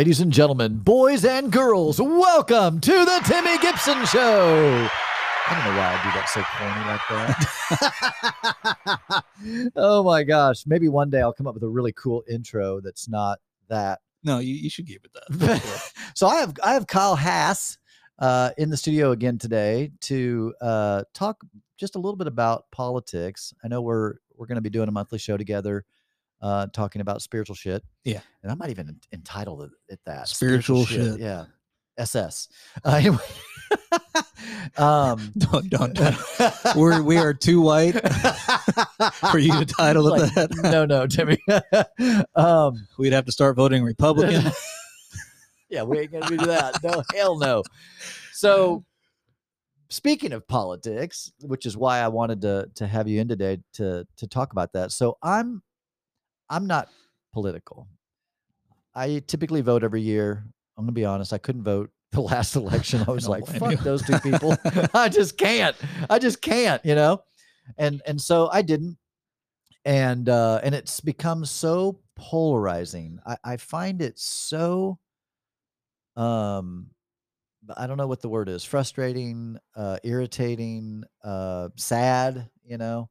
Ladies and gentlemen, boys and girls, welcome to the Timmy Gibson Show. I don't know why I do that so corny like that. oh my gosh. Maybe one day I'll come up with a really cool intro that's not that. No, you, you should keep it that. so I have I have Kyle Hass uh, in the studio again today to uh, talk just a little bit about politics. I know we're we're going to be doing a monthly show together uh, talking about spiritual shit. Yeah. And I might even en- entitle it, that Spiritual shit. Yeah. SS. Uh, anyway. um, don't, don't, don't. We're we are too white for you to title it Like, that. no, no, Timmy. um, We'd have to start voting Republican. yeah, we ain't gonna do that. No, hell no. So, speaking of politics, which is why I wanted to to have you in today to to talk about that. So I'm I'm not political. I typically vote every year. I'm gonna be honest. I couldn't vote the last election. I was don't like, fuck you. those two people. I just can't. I just can't. You know, and and so I didn't. And uh, and it's become so polarizing. I, I find it so um I don't know what the word is frustrating, uh, irritating, uh, sad, you know,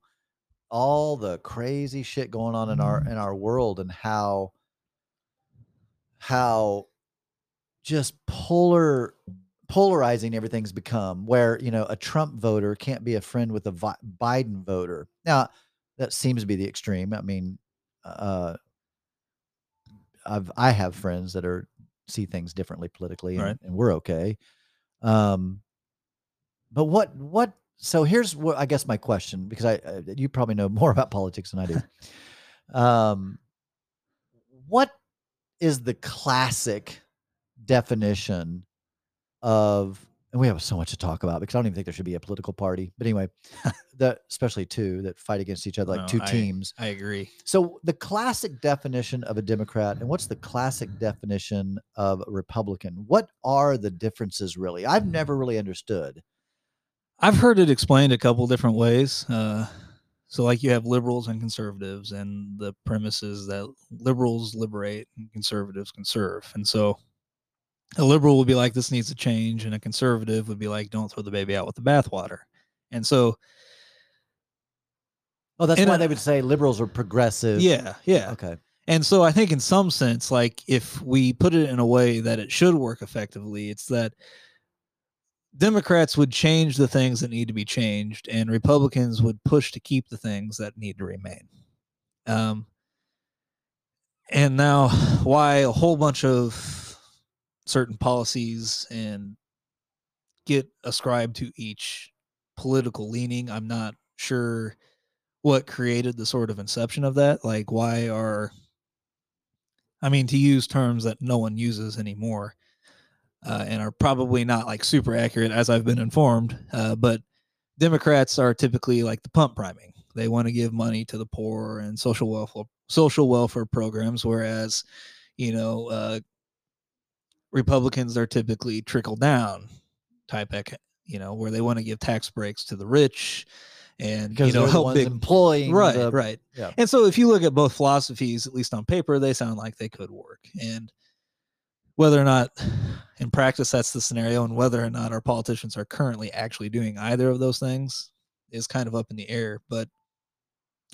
all the crazy shit going on in our in our world and how how just polar polarizing everything's become where you know a Trump voter can't be a friend with a Vi- Biden voter. Now that seems to be the extreme. I mean, uh I've I have friends that are see things differently politically and, Right. and we're okay. Um but what what so here's what I guess my question because I uh, you probably know more about politics than I do. um what is the classic definition of and we have so much to talk about because I don't even think there should be a political party. But anyway, that especially two that fight against each other like No, two I- teams. I agree. So the classic definition of a Democrat and what's the classic definition of a Republican? What are the differences really? I've never really understood. I've heard it explained a couple different ways. Uh, so, like, you have liberals and conservatives, and the premise is that liberals liberate and conservatives conserve. And so, a liberal would be like, "This needs to change," and a conservative would be like, "Don't throw the baby out with the bathwater." And so, Oh, that's why a- they would say liberals are progressive. yeah, yeah. Okay. And so I think in some sense, like if we put it in a way that it should work effectively, it's that Democrats would change the things that need to be changed, and Republicans would push to keep the things that need to remain. Um, and now, why a whole bunch of certain policies and get ascribed to each political leaning, I'm not sure what created the sort of inception of that. Like, why are I mean, to use terms that no one uses anymore uh, and are probably not like super accurate, as I've been informed. Uh, but Democrats are typically like the pump priming. They want to give money to the poor and social welfare social welfare programs, whereas you know uh, Republicans are typically trickle down type, you know, where they want to give tax breaks to the rich and Because you know help big employing right the- right yeah. and so if you look at both philosophies at least on paper they sound like they could work and whether or not in practice that's the scenario and whether or not our politicians are currently actually doing either of those things is kind of up in the air. But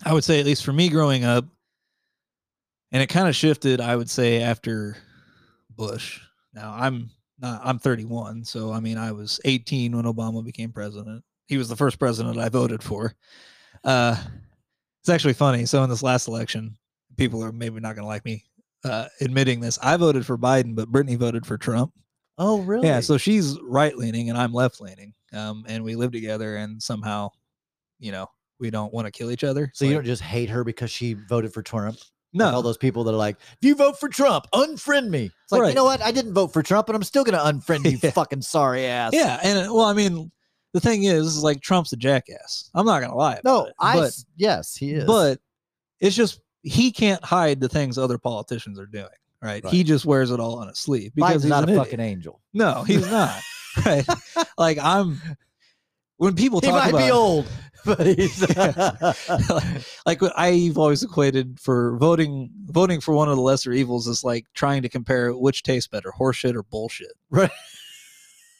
i would say at least for me growing up and it kind of shifted i would say after bush. Now i'm not i'm 31 so i mean i was 18 when obama became president. He was the first president i voted for. Uh it's actually funny so in this last election people are maybe not going to like me uh admitting this i voted for biden but brittany voted for trump Oh, really? yeah so she's right leaning and i'm left leaning um and we live together and somehow you know we don't want to kill each other so you don't just hate her because she voted for Trump? no Like all those people that are like, if you vote for Trump, unfriend me. It's like, you know what? I didn't vote for Trump, but I'm still going to unfriend you, Yeah. fucking sorry ass. Yeah, and uh, well, I mean, the thing is, is like Trump's a jackass. I'm not gonna lie. About No, it, I, but yes, he is. but it's just he can't hide the things other politicians are doing. Right? Right. He just wears it all on his sleeve because Biden's he's not a fucking angel. No, he's not. right? Like I'm. when people talk He might about be old, but he's like what I've always equated for voting voting for one of the lesser evils is like trying to compare which tastes better, horseshit or bullshit. Right.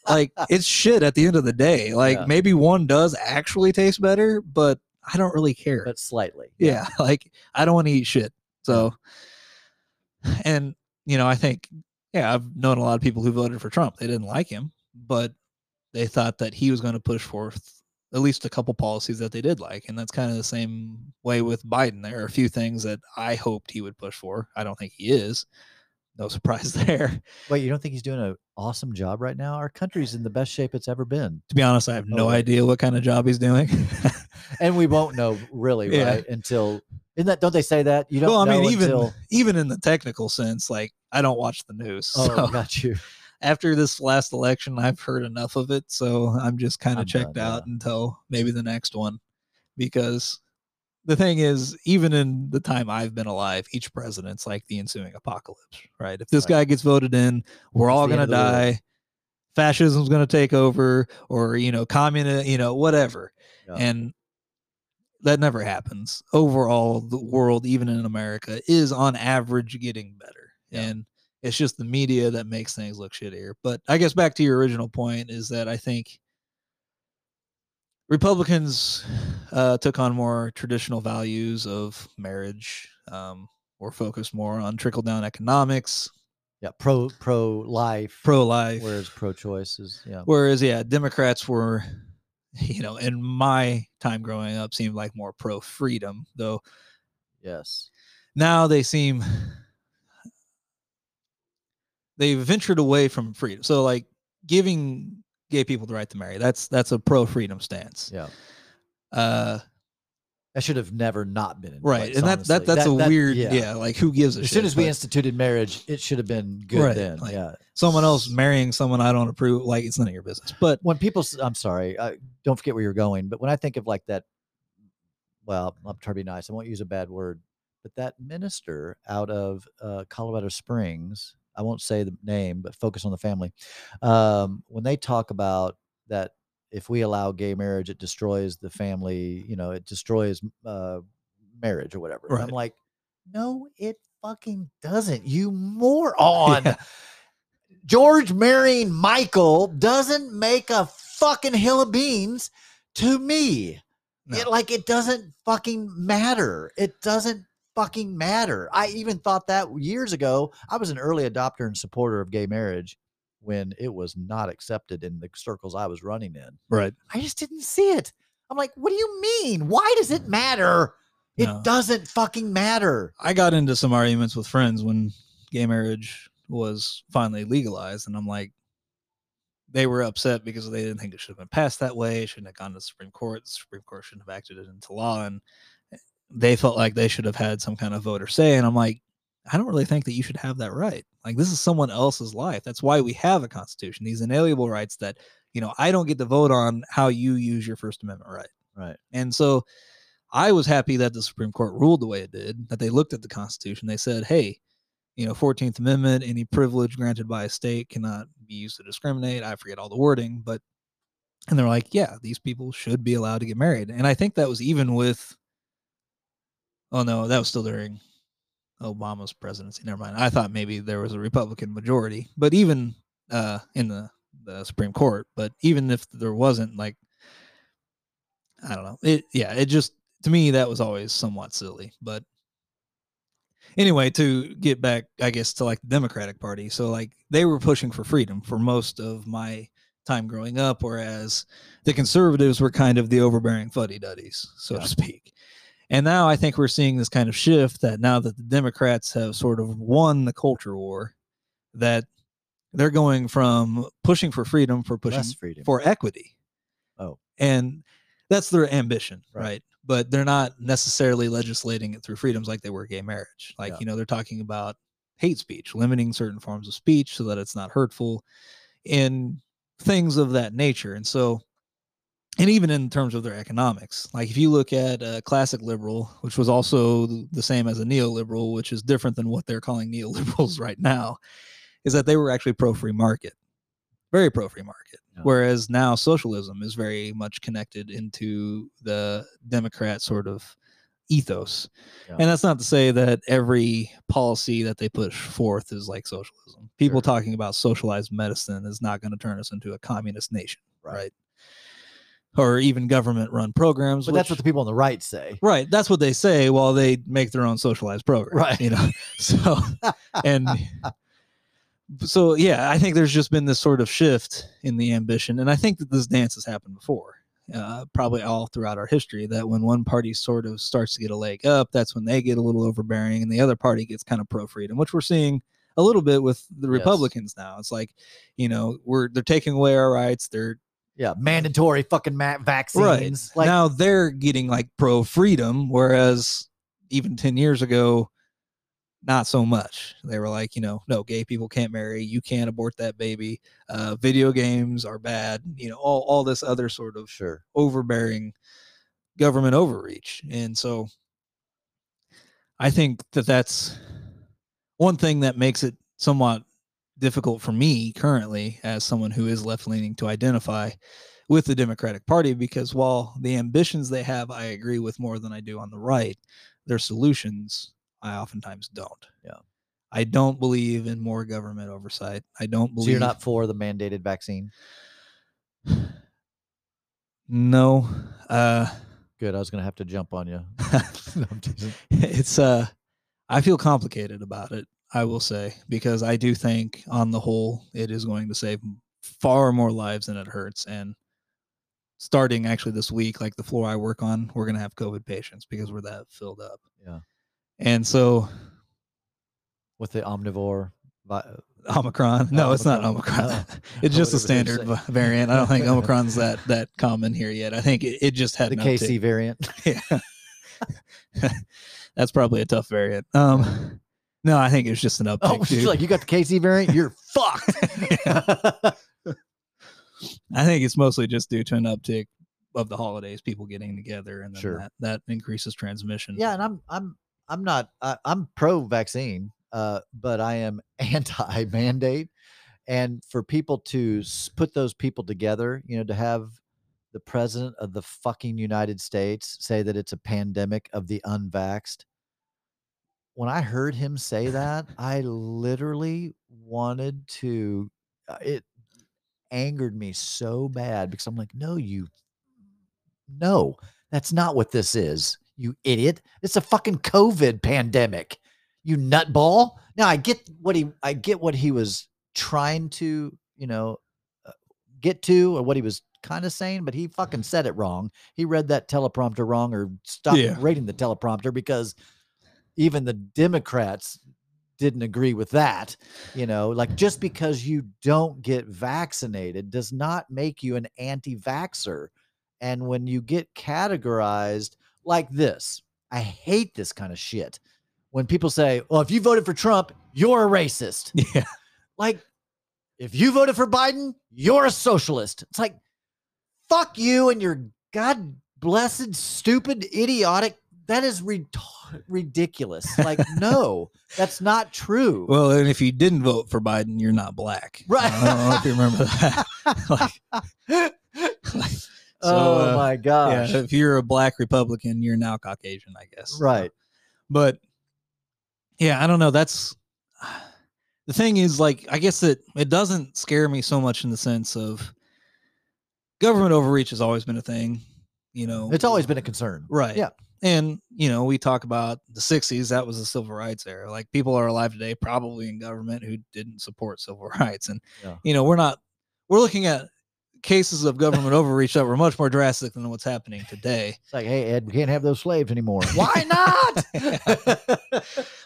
like it's shit at the end of the day. Like Yeah. maybe one does actually taste better, but I don't really care. but slightly. yeah, like I don't want to eat shit. So and you know, I think yeah, I've known a lot of people who voted for Trump. They didn't like him, but they thought that he was going to push forth at least a couple policies that they did like. And that's kind of the same way with Biden. There are a few things that I hoped he would push for. I don't think he is. No surprise there. Wait, you don't think he's doing an awesome job right now? Our country's in the best shape it's ever been, To be honest, I have no Oh. idea what kind of job he's doing. and we won't know really, Yeah. right? Until isn't that? Don't they say that you don't well, I know mean, even until? even in the technical sense, like I don't watch the news. Oh, so got you. after this last election, I've heard enough of it, so I'm just kind of checked done, out until maybe the next one. Because the thing is, even in the time I've been alive, each president's like the ensuing apocalypse, right? If this Right. guy gets voted in, we're It's all gonna of the world. die. Fascism's gonna take over, or you know, communist, you know, whatever. Yeah. And that never happens. Overall, the world, even in America, is on average getting better. Yeah. And it's just the media that makes things look shittier. But I guess back to your original point is that I think Republicans uh, took on more traditional values of marriage, um, were focused more on trickle down economics, Yeah, pro pro life, pro life. whereas pro choice is yeah. Whereas, yeah, Democrats were, you know, in my time growing up, seemed like more pro freedom, though Yes. now they seem they've ventured away from freedom. So, like giving gay people the right to marry, that's that's a pro freedom stance. Yeah. Uh, That should have never not been in right, place, and that, that that's a that- weird, yeah. Like, who gives a As shit? soon as we instituted marriage, it should have been good Right, then. like- yeah. someone else marrying someone I don't approve, like it's none of your business. But when people I'm sorry uh, don't forget where you're going but when i think of like that well i'm trying to be nice i won't use a bad word but that minister out of uh, colorado springs i won't say the name but focus on the family um, when they talk about that if we allow gay marriage it destroys the family you know it destroys uh, marriage or whatever and i'm like no it fucking doesn't you moron Yeah. George marrying Michael doesn't make a fucking hill of beans to me. No. It like it doesn't fucking matter. It doesn't fucking matter. I even thought that years ago. I was an early adopter and supporter of gay marriage when it was not accepted in the circles I was running in. right, I just didn't see it. I'm like, what do you mean? Why does it matter? It No. doesn't fucking matter. I got into some arguments with friends when gay marriage was finally legalized, and I'm like, they were upset because they didn't think it should have been passed that way. It shouldn't have gone to the Supreme Court. The Supreme Court shouldn't have acted it into law, and they felt like they should have had some kind of voter say. And I'm like, I don't really think that you should have that right. Like this is someone else's life. That's why we have a constitution. These inalienable rights that you know I don't get to vote on how you use your First Amendment right. Right. And so I was happy that the Supreme Court ruled the way it did, that they looked at the Constitution. They said, hey, you know, 14th Amendment, any privilege granted by a state cannot be used to discriminate. I forget all the wording, but, and they're like, yeah, these people should be allowed to get married. And I think that was even with, oh no, that was still during Obama's presidency. Never mind. I thought maybe there was a Republican majority, but even uh, in the, the Supreme Court, but even if there wasn't, like, I don't know. It yeah, it just to me that was always somewhat silly. But anyway, to get back, I guess to like the Democratic Party. So like they were pushing for freedom for most of my time growing up, whereas the conservatives were kind of the overbearing fuddy duddies, so Yeah. to speak. And now I think we're seeing this kind of shift that now that the Democrats have sort of won the culture war, that they're going from pushing for freedom for pushing freedom. for equity. Oh. And that's their ambition, Right. right? But they're not necessarily legislating it through freedoms like they were gay marriage. Like, Yeah. you know, they're talking about hate speech, limiting certain forms of speech so that it's not hurtful and things of that nature. And so, and even in terms of their economics, like if you look at a classic liberal, which was also the same as a neoliberal, which is different than what they're calling neoliberals right now, is that they were actually pro free market very pro free market. Yeah. Whereas now socialism is very much connected into the Democrat sort of ethos. Yeah. And that's not to say that every policy that they push forth is like socialism. People Sure. talking about socialized medicine is not going to turn us into a communist nation, Right. right? Or even government run programs. But that's what the people on the right say. Right. That's what they say while they make their own socialized program. Right. You know, so, and so, yeah, I think there's just been this sort of shift in the ambition. And I think that this dance has happened before, uh, probably all throughout our history, that when one party sort of starts to get a leg up, that's when they get a little overbearing and the other party gets kind of pro freedom, which we're seeing a little bit with the Yes. Republicans now. It's like, you know, we're, they're taking away our rights. They're Yeah, mandatory fucking ma- vaccines. Right. now they're getting like pro freedom, whereas even 10 years ago, not so much. They were like, you know, no, gay people can't marry. You can't abort that baby. Uh, video games are bad. You know, all, all this other sort of sure. overbearing government overreach. And so I think that that's one thing that makes it somewhat difficult for me currently as someone who is left leaning to identify with the Democratic Party because while the ambitions they have I agree with more than I do on the right, their solutions I oftentimes don't. Yeah. I don't believe in more government oversight. I don't believe So you're not for the mandated vaccine? No. Uh Good. I was gonna have to jump on you. It's uh i feel complicated about it i will say because i do think on the whole it is going to save far more lives than it hurts and starting actually this week like the floor i work on we're going to have covid patients because we're that filled up Yeah. and so With the omnivore. vi- omicron no it's not Omicron. omicron No. it's just a standard variant i don't think omicron's that that common here yet i think it, it just had the. KC variant. yeah. That's probably a tough variant. Um, no, I think it was just an uptick. Oh, she's like you got the KC variant. You're fucked. I think it's mostly just due to an uptick of the holidays, people getting together, and then Sure. that, that increases transmission. yeah, and I'm I'm I'm not I, I'm pro vaccine, uh, but I am anti mandate. And for people to s- put those people together, you know, to have the president of the fucking United States say that it's a pandemic of the unvaxxed. When I heard him say that, I literally wanted to. uh, It angered me so bad because I'm like, no, you, no, that's not what this is, you idiot. It's a fucking COVID pandemic, you nutball. Now I get what he, I get what he was trying to, you know, uh, get to or what he was kind of saying, but he fucking said it wrong. He read that teleprompter wrong or stopped Yeah. reading the teleprompter because even the Democrats didn't agree with that. You know, like just because you don't get vaccinated does not make you an anti vaxxer. And when you get categorized like this, I hate this kind of shit. When people say, well, if you voted for Trump, you're a racist. yeah, Like, if you voted for Biden, you're a socialist. It's like, fuck you and your god blessed, stupid, idiotic. That is rid- ridiculous. Like, no, that's not true. Well, and if you didn't vote for Biden, you're not black. Right. I don't know if you remember that. like, like, oh uh, my gosh. yeah, if you're a black Republican, you're now Caucasian, I guess. Right. But yeah, I don't know. That's the thing is like I guess that it doesn't scare me so much in the sense of government overreach has always been a thing, you know. It's always been a concern. right. yeah. And you know, we talk about the 60s, that was the civil rights era. Like people are alive today probably in government who didn't support civil rights and Yeah. you know, we're not we're looking at cases of government overreach that were much more drastic than what's happening today. It's like, hey, Ed, we can't have those slaves anymore. Why not?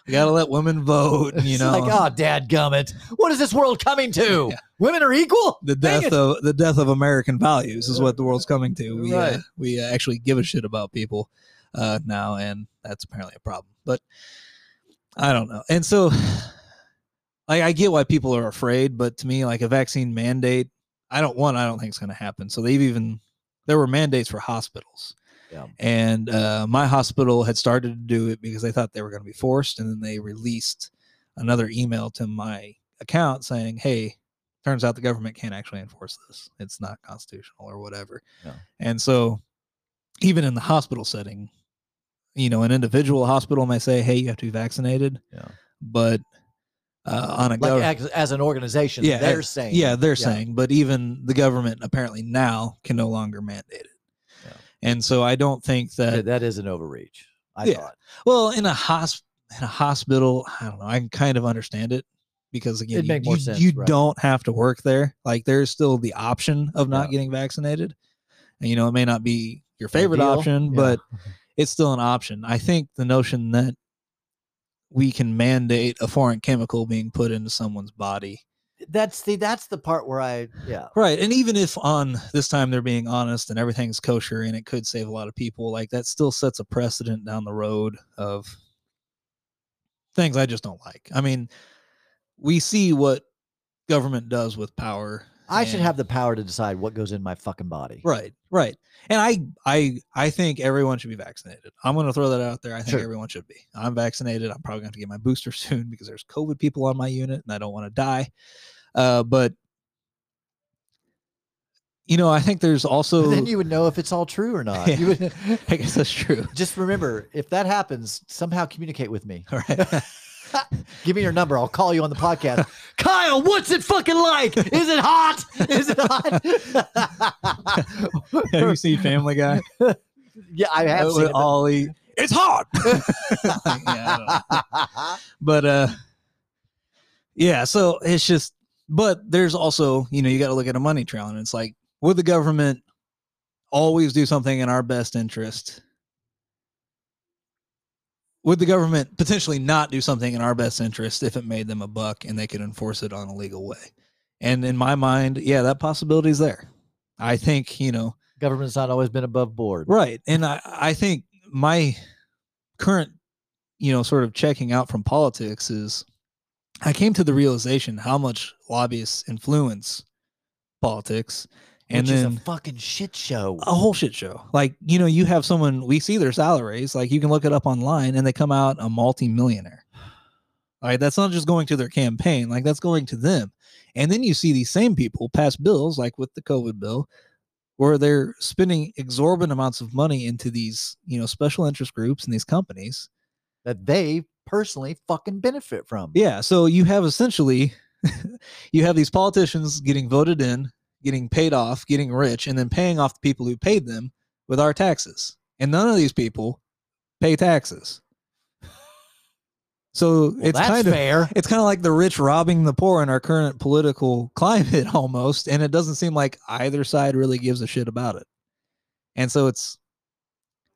We got to let women vote, you It's know. like, oh, dad gummit. What is this world coming to? Yeah. Women are equal? the Dang death it. of the death of American values is what the world's coming to. We uh, we uh, actually give a shit about people uh, now, and that's apparently a problem. But I don't know. And so, like, I get why people are afraid, but to me, like a vaccine mandate, I don't want. I don't think it's going to happen. So they've even there were mandates for hospitals. Yeah. And uh, my hospital had started to do it because they thought they were going to be forced, and then they released another email to my account saying, "Hey, turns out the government can't actually enforce this. It's not constitutional or whatever. Yeah. And so even in the hospital setting, you know, an individual hospital may say, "Hey, you have to be vaccinated." Yeah. But uh, on a Like gov- as, as an organization, Yeah, they're as- saying. yeah, they're saying, but even the government apparently now can no longer mandate it. Yeah. And so I don't think that that, that is an overreach. I Yeah. thought well in a hosp in a hospital, I don't know, I can kind of understand it because again, It'd you, make more you- sense, you right. don't have to work there. Like there's still the option of not Yeah. getting vaccinated. And you know, it may not be your favorite Ideal, option, yeah. but it's still an option. I think the notion that we can mandate a foreign chemical being put into someone's body. that's the that's the part where I yeah Right. And even if on this time they're being honest and everything's kosher and it could save a lot of people, like that still sets a precedent down the road of things I just don't like. I mean, we see what government does with power. I should have the power to decide what goes in my fucking body. Right, right. And I I I think everyone should be vaccinated. I'm going to throw that out there. I think Sure. everyone should be. I'm vaccinated. I'm probably going to get my booster soon because there's COVID people on my unit and I don't want to die. Uh, but you know, I think there's also But then you would know if it's all true or not. Yeah. You would I guess that's true. just remember if that happens, somehow communicate with me. All right. Give me your number. I'll call you on the podcast. Kyle, what's it fucking like? Is it hot? Is it hot? have you seen Family Guy? yeah, I have seen with it. Ollie. It's hot. Yeah, I don't know. but uh yeah so it's just but there's also you know you got to look at a money trail and it's like would the government always do something in our best interest would the government potentially not do something in our best interest if it made them a buck and they could enforce it on a legal way and in my mind yeah that possibility is there i think you know Government's not always been above board. Right. And I, I think my current, you know, sort of checking out from politics is I came to the realization how much lobbyists influence politics. And which is then a fucking shit show. a whole shit show. Like, you know, you have someone, we see their salaries, like you can look it up online and they come out a multi-millionaire. All right. That's not just going to their campaign, like that's going to them. And then you see these same people pass bills, like with the COVID bill, where they're spending exorbitant amounts of money into these, you know, special interest groups and these companies. that they personally fucking benefit from. Yeah. So you have essentially, you have these politicians getting voted in, getting paid off, getting rich, and then paying off the people who paid them with our taxes. And none of these people pay taxes. So Well, it's kind of fair. it's kind of like the rich robbing the poor in our current political climate almost and it doesn't seem like either side really gives a shit about it and so it's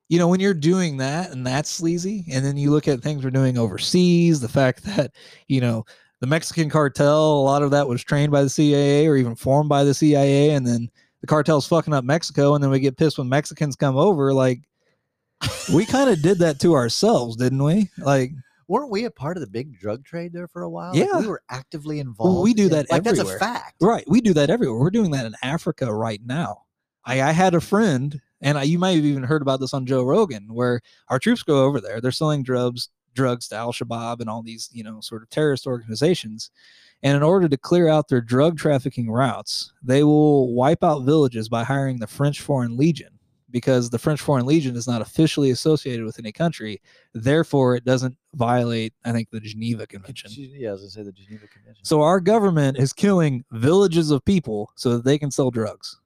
you know when you're doing that and that's sleazy and then you look at things we're doing overseas the fact that you know the mexican cartel a lot of that was trained by the cia or even formed by the cia and then the cartel's fucking up mexico and then we get pissed when mexicans come over like we kind of did that to ourselves didn't we like Weren't we a part of the big drug trade there for a while? Yeah. we were actively involved. we do in- that Like that's a fact. Right. We do that everywhere. We're doing that in Africa right now. I, I had a friend, and I, you might have even heard about this on Joe Rogan, where our troops go over there. They're selling drugs, drugs to Al Shabaab and all these, you know, sort of terrorist organizations. And in order to clear out their drug trafficking routes, they will wipe out villages by hiring the French Foreign Legion because the French Foreign Legion is not officially associated with any country. Therefore, it doesn't violate, I think, the Geneva Convention. Yeah, I was gonna say the Geneva Convention. So our government is killing villages of people so that they can sell drugs.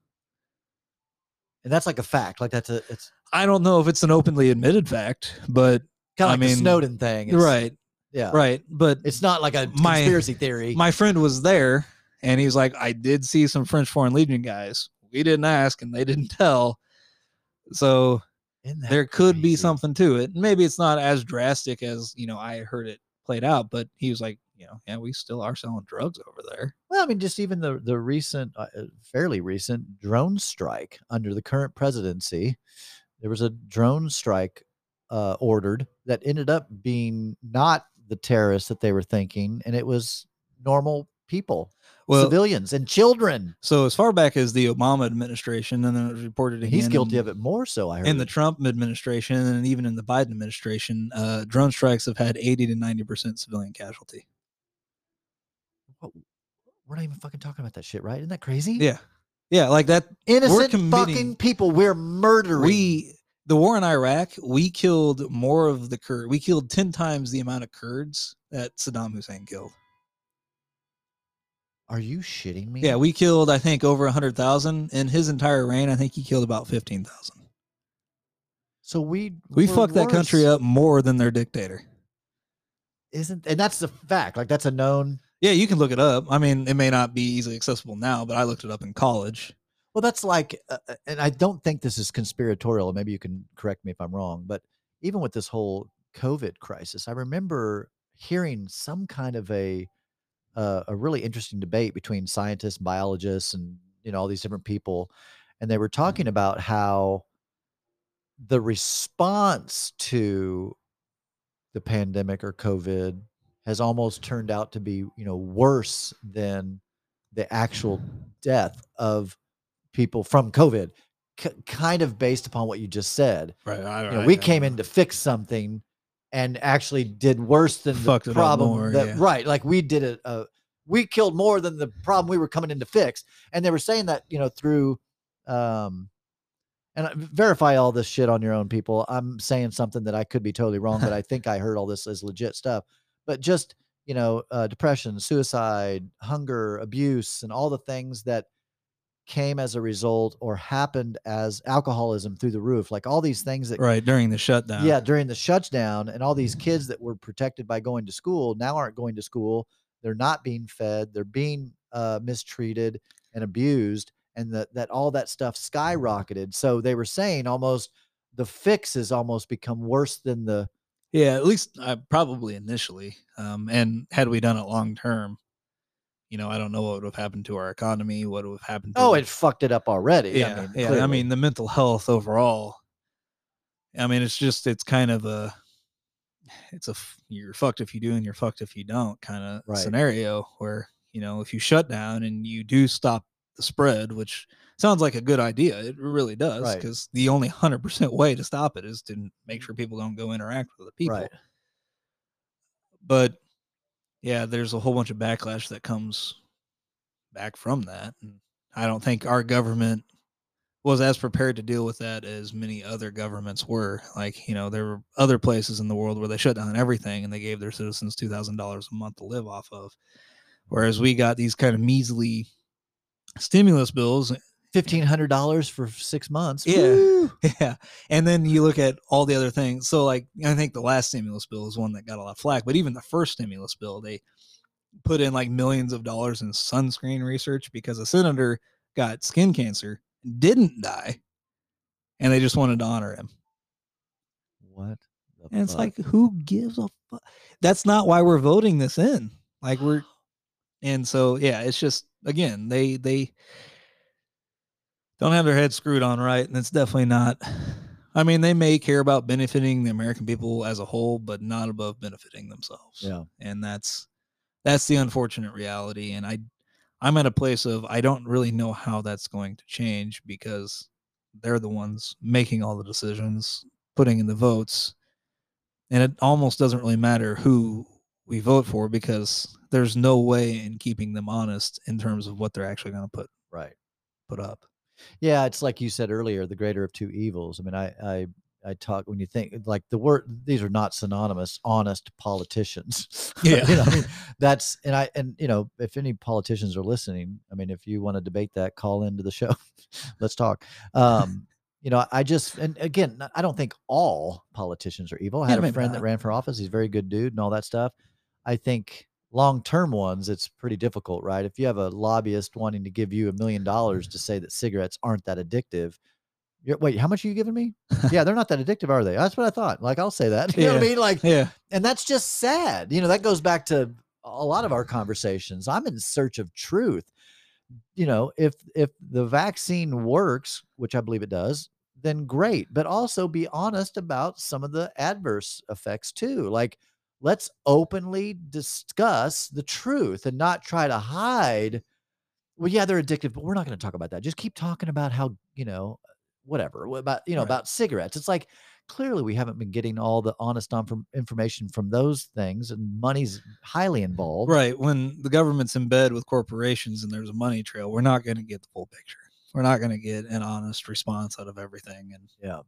and that's like a fact. Like that's a it's I don't know if it's an openly admitted fact, but kind I of like the Snowden thing. It's- right, Yeah. right. But It's not like a My- conspiracy theory. my friend was there and he's like, I did see some French Foreign Legion guys. We didn't ask and they didn't tell. So there could be something to it. Maybe it's not as drastic as, you know, I heard it played out, but he was like, you know, yeah, we still are selling drugs over there. Well, I mean, just even the the recent, uh, uh, fairly recent drone strike under the current presidency, there was a drone strike uh, ordered that ended up being not the terrorists that they were thinking, and it was normal people, Well, civilians, and children. so as far back as the Obama administration, and then it was reported again. He's guilty in- of it more so. I heard. in the Trump administration and even in the Biden administration, uh, drone strikes have had 80 to 90% civilian casualty. we're not even fucking talking about that shit, right? Isn't that crazy? Yeah. Yeah, like that innocent fucking people we're murdering. we the war in Iraq, we killed more of the Kurd. We killed 10 times the amount of Kurds that Saddam Hussein killed. are you shitting me? Yeah, we killed I think over 100,000 in his entire reign. I think he killed about 15,000. so we We fucked that country up more than their dictator. isn't? And that's the fact. Like that's a known. Yeah, you can look it up. I mean, it may not be easily accessible now, but I looked it up in college. Well, that's like, uh, uh, and I don't think this is conspiratorial. Maybe you can correct me if I'm wrong. But even with this whole COVID crisis, I remember hearing some kind of a uh, a really interesting debate between scientists, biologists, and you know all these different people, and they were talking about how the response to the pandemic or COVID has almost turned out to be you know worse than the actual death of people from COVID, k- kind of based upon what you just said. Right. I, You know, we came in to fix something and actually did worse than the problem more, that yeah. right like we did it uh, we killed more than the problem we were coming in to fix and they were saying that you know through um and verify all this shit on your own people i'm saying something that i could be totally wrong but i think i heard all this as legit stuff but just you know uh, depression suicide hunger abuse and all the things that came as a result or happened as alcoholism through the roof like all these things that right during the shutdown. yeah, during the shutdown, and all these kids that were protected by going to school now aren't going to school. They're not being fed. They're being uh, mistreated and abused, and that that all that stuff skyrocketed. So they were saying almost the fix has almost become worse than the. Yeah, at least uh, probably initially. Um, and had we done it long term, you know, I don't know what would have happened to our economy, what would have happened to Oh, it fucked it up already. yeah, I mean, yeah. I mean, the mental health overall. I mean, it's just it's kind of a it's a you're fucked if you do and you're fucked if you don't kind of Right. scenario where you know if you shut down and you do stop the spread, which sounds like a good idea, it really does Right. because the only hundred percent way to stop it is to make sure people don't go interact with other people. Right. But yeah, there's a whole bunch of backlash that comes back from that. And I don't think our government was as prepared to deal with that as many other governments were. Like, you know, there were other places in the world where they shut down everything and they gave their citizens $2,000 a month to live off of. Whereas we got these kind of measly stimulus bills fifteen hundred dollars for six months. Yeah. Woo! Yeah. And then you look at all the other things. So, like, I think the last stimulus bill is one that got a lot of flack, but even the first stimulus bill, they put in like millions of dollars in sunscreen research because a senator got skin cancer, didn't die, and they just wanted to honor him. What? the And it's fuck? like, who gives a fuck? That's not why we're voting this in. Like, we're, and so, yeah, it's just, again, they, they, don't have their head screwed on right and it's definitely not i mean they may care about benefiting the american people as a whole but not above benefiting themselves yeah. and that's that's the unfortunate reality and i i'm at a place of i don't really know how that's going to change because they're the ones making all the decisions putting in the votes and it almost doesn't really matter who we vote for because there's no way in keeping them honest in terms of what they're actually going to put Right. put up Yeah, it's like you said earlier, the greater of two evils. I mean, I I I talk when you think like the word these are not synonymous, honest politicians. Yeah. you know, I mean, that's and I and you know, if any politicians are listening, I mean, if you want to debate that, call into the show. Let's talk. Um, you know, I just and again, I don't think all politicians are evil. I Yeah, had a maybe friend that ran for office. He's a very good dude and all that stuff. I think long term ones, it's pretty difficult, right? If you have a lobbyist wanting to give you a million dollars mm-hmm. to say that cigarettes aren't that addictive, you're, wait, how much are you giving me? yeah, they're not that addictive, are they? That's what I thought. Like, I'll say that. You know what I mean? Like, yeah and that's just sad. You know, that goes back to a lot of our conversations. I'm in search of truth. You know, if if the vaccine works, which I believe it does, then great. But also be honest about some of the adverse effects too. Like let's openly discuss the truth and not try to hide well, yeah, they're addictive, but we're not going to talk about that. Just keep talking about how, you know, whatever about you know Right. about cigarettes it's like clearly we haven't been getting all the honest information from those things and money's highly mm, involved Right. When the government's in bed with corporations and there's a money trail, we're not going to get the full picture. We're not going to get an honest response out of everything. And yeah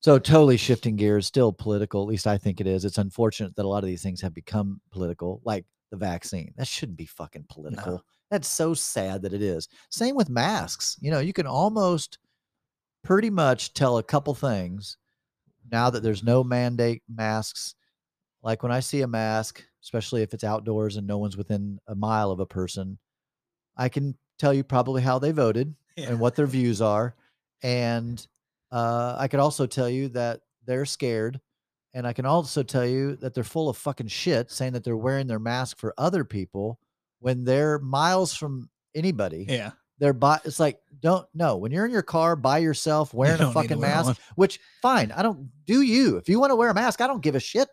so totally shifting gears still political at least i think it is. It's unfortunate that a lot of these things have become political like the vaccine. That shouldn't be fucking political. That's so sad that it is. Same with masks. You know you can almost pretty much tell a couple things now that there's no mandate masks. Like when i see a mask especially if it's outdoors and no one's within a mile of a person i can tell you probably how they voted and what their views are. And uh, i could also tell you that they're scared and i can also tell you that they're full of fucking shit saying that they're wearing their mask for other people when they're miles from anybody yeah. they're by it's like don't know when you're in your car by yourself wearing a need to fucking wear mask one. which fine i don't do you if you want to wear a mask i don't give a shit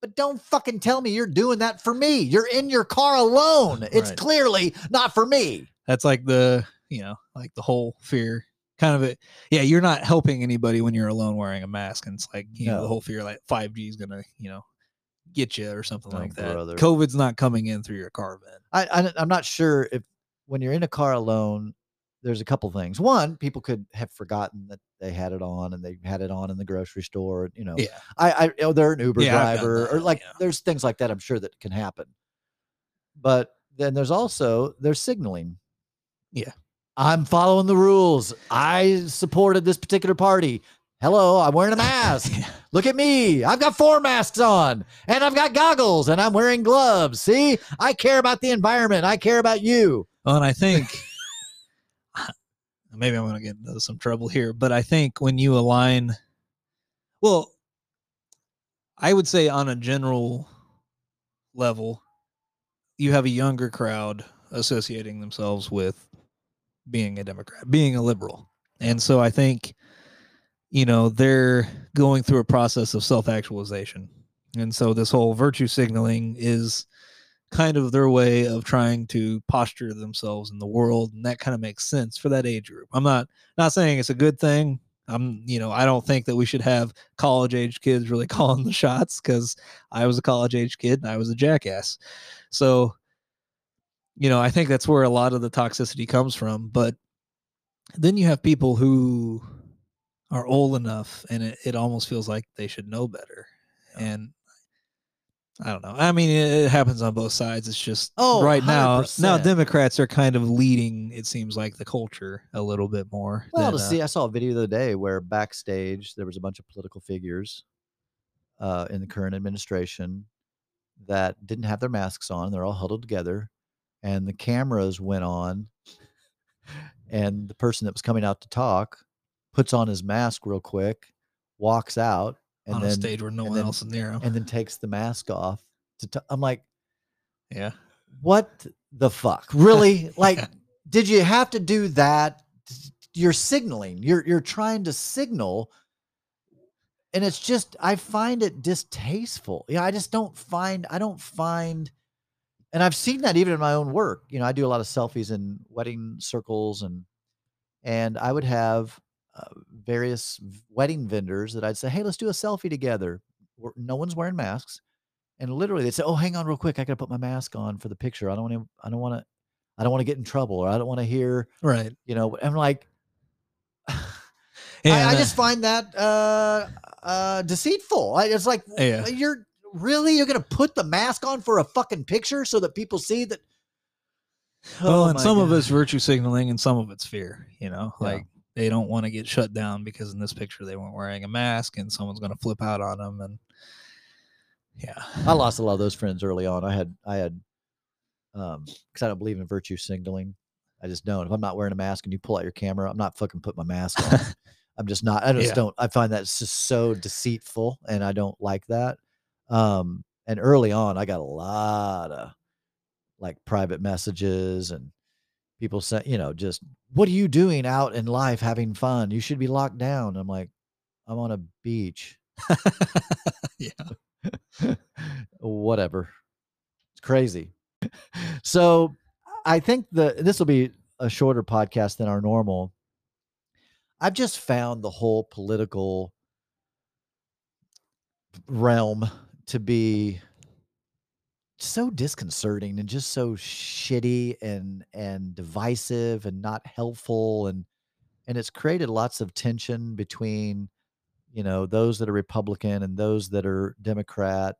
but don't fucking tell me you're doing that for me you're in your car alone it's Right. clearly not for me That's like the, you know, like the whole fear kind of it. Yeah. You're not helping anybody when you're alone wearing a mask. And it's like, you know, the whole fear like 5G is going to, you know, get you or something Oh, like that. brother. COVID's not coming in through your car vent. I, I i'm not sure if when you're in a car alone there's a couple things one people could have forgotten that they had it on and they had it on in the grocery store you know Yeah. I, I, oh, they're an Uber Yeah, I've driver or like yeah. there's things like that. I'm sure that can happen. But then there's also there's signaling. Yeah. I'm following the rules. I supported this particular party. Hello, I'm wearing a mask. Look at me. I've got four masks on and I've got goggles and I'm wearing gloves. See, I care about the environment. I care about you. Well, and I think maybe I'm going to get into some trouble here, but I think when you align, well, I would say on a general level, you have a younger crowd associating themselves with being a Democrat, being a liberal. And so I think, you know, they're going through a process of self actualization. And so this whole virtue signaling is kind of their way of trying to posture themselves in the world and that kind of makes sense for that age group i'm not not saying it's a good thing i'm you know i don't think that we should have college age kids really calling the shots because i was a college age kid and i was a jackass so you know i think that's where a lot of the toxicity comes from but then you have people who are old enough and it, it almost feels like they should know better and I don't know. I mean, it, it happens on both sides. It's just Oh, right now, now Democrats are kind of leading. It seems like the culture a little bit more. Well, than, to uh, see, I saw a video the other day where backstage there was a bunch of political figures uh, in the current administration that didn't have their masks on. They're all huddled together, and the cameras went on, and the person that was coming out to talk puts on his mask real quick, walks out, and on then a stage where no one then- else is near him. and then takes the mask off. To t- I'm like, yeah, what the fuck? Really? Like, Yeah. did you have to do that? You're signaling. You're you're trying to signal, and it's just I find it distasteful. Yeah, I just don't find I don't find, and I've seen that even in my own work. You know, I do a lot of selfies in wedding circles, and and I would have uh, various wedding vendors that I'd say, hey, let's do a selfie together. We're- No one's wearing masks and literally they'd say, "Oh, hang on, real quick. I got to put my mask on for the picture. I don't want to. I don't want to. I don't want to get in trouble, or I don't want to hear. right. You know." I'm like, I, I just find that uh, uh, deceitful. I, it's like, Yeah. you're really you're gonna put the mask on for a fucking picture so that people see that. well, Oh and my some of it's virtue signaling, and some of it's fear. You know, Yeah. like they don't want to get shut down because in this picture they weren't wearing a mask, and someone's going to flip out on them. And yeah, I lost a lot of those friends early on. I had I had um because I don't believe in virtue signaling. I just don't. If I'm not wearing a mask and you pull out your camera, I'm not fucking put my mask on. I'm just not. I just Yeah. don't. I find that just so deceitful, and I don't like that. Um, and early on, I got a lot of like private messages and people say, you know, just what are you doing out in life having fun? You should be locked down. I'm like, I'm on a beach. yeah, whatever. It's crazy. So I think the this will be a shorter podcast than our normal. I've just found the whole political realm to be so disconcerting and just so shitty and and divisive and not helpful and and it's created lots of tension between you know those that are republican and those that are democrat.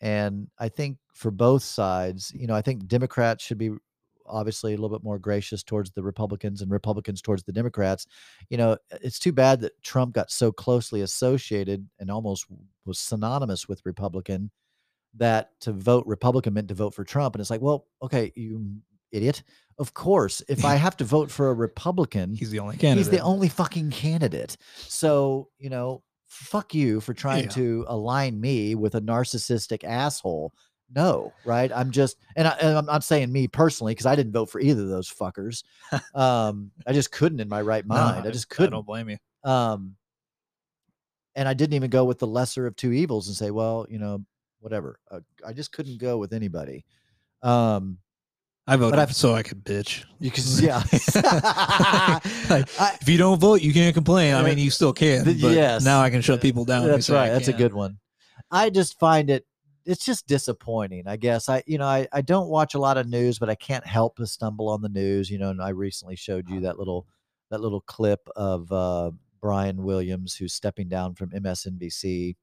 And i think for both sides you know i think democrats should be obviously a little bit more gracious towards the republicans and republicans towards the democrats. You know it's too bad that trump got so closely associated and almost was synonymous with republican that to vote republican meant to vote for trump and it's like well okay you idiot of course if i have to vote for a republican He's the only candidate. He's the only fucking candidate. So, you know, fuck you for trying Yeah. to align me with a narcissistic asshole. No, right? I'm just, and, I, I'm not saying me personally because I didn't vote for either of those fuckers. Um, I just couldn't in my right No, mind. I just couldn't. I don't blame you. Um, and I didn't even go with the lesser of two evils and say, well, you know, whatever. Uh, I just couldn't go with anybody. Um, I voted I've- so I could bitch. you can, yeah. Like, I- if you don't vote, you can't complain. I mean, you still can. But yes. Now I can shut people down. That's right. That's a good one. I just find it it's just disappointing. I guess I you know I I don't watch a lot of news, but I can't help but stumble on the news. You know, and I recently showed you that little that little clip of uh, Brian Williams who's stepping down from MSNBC,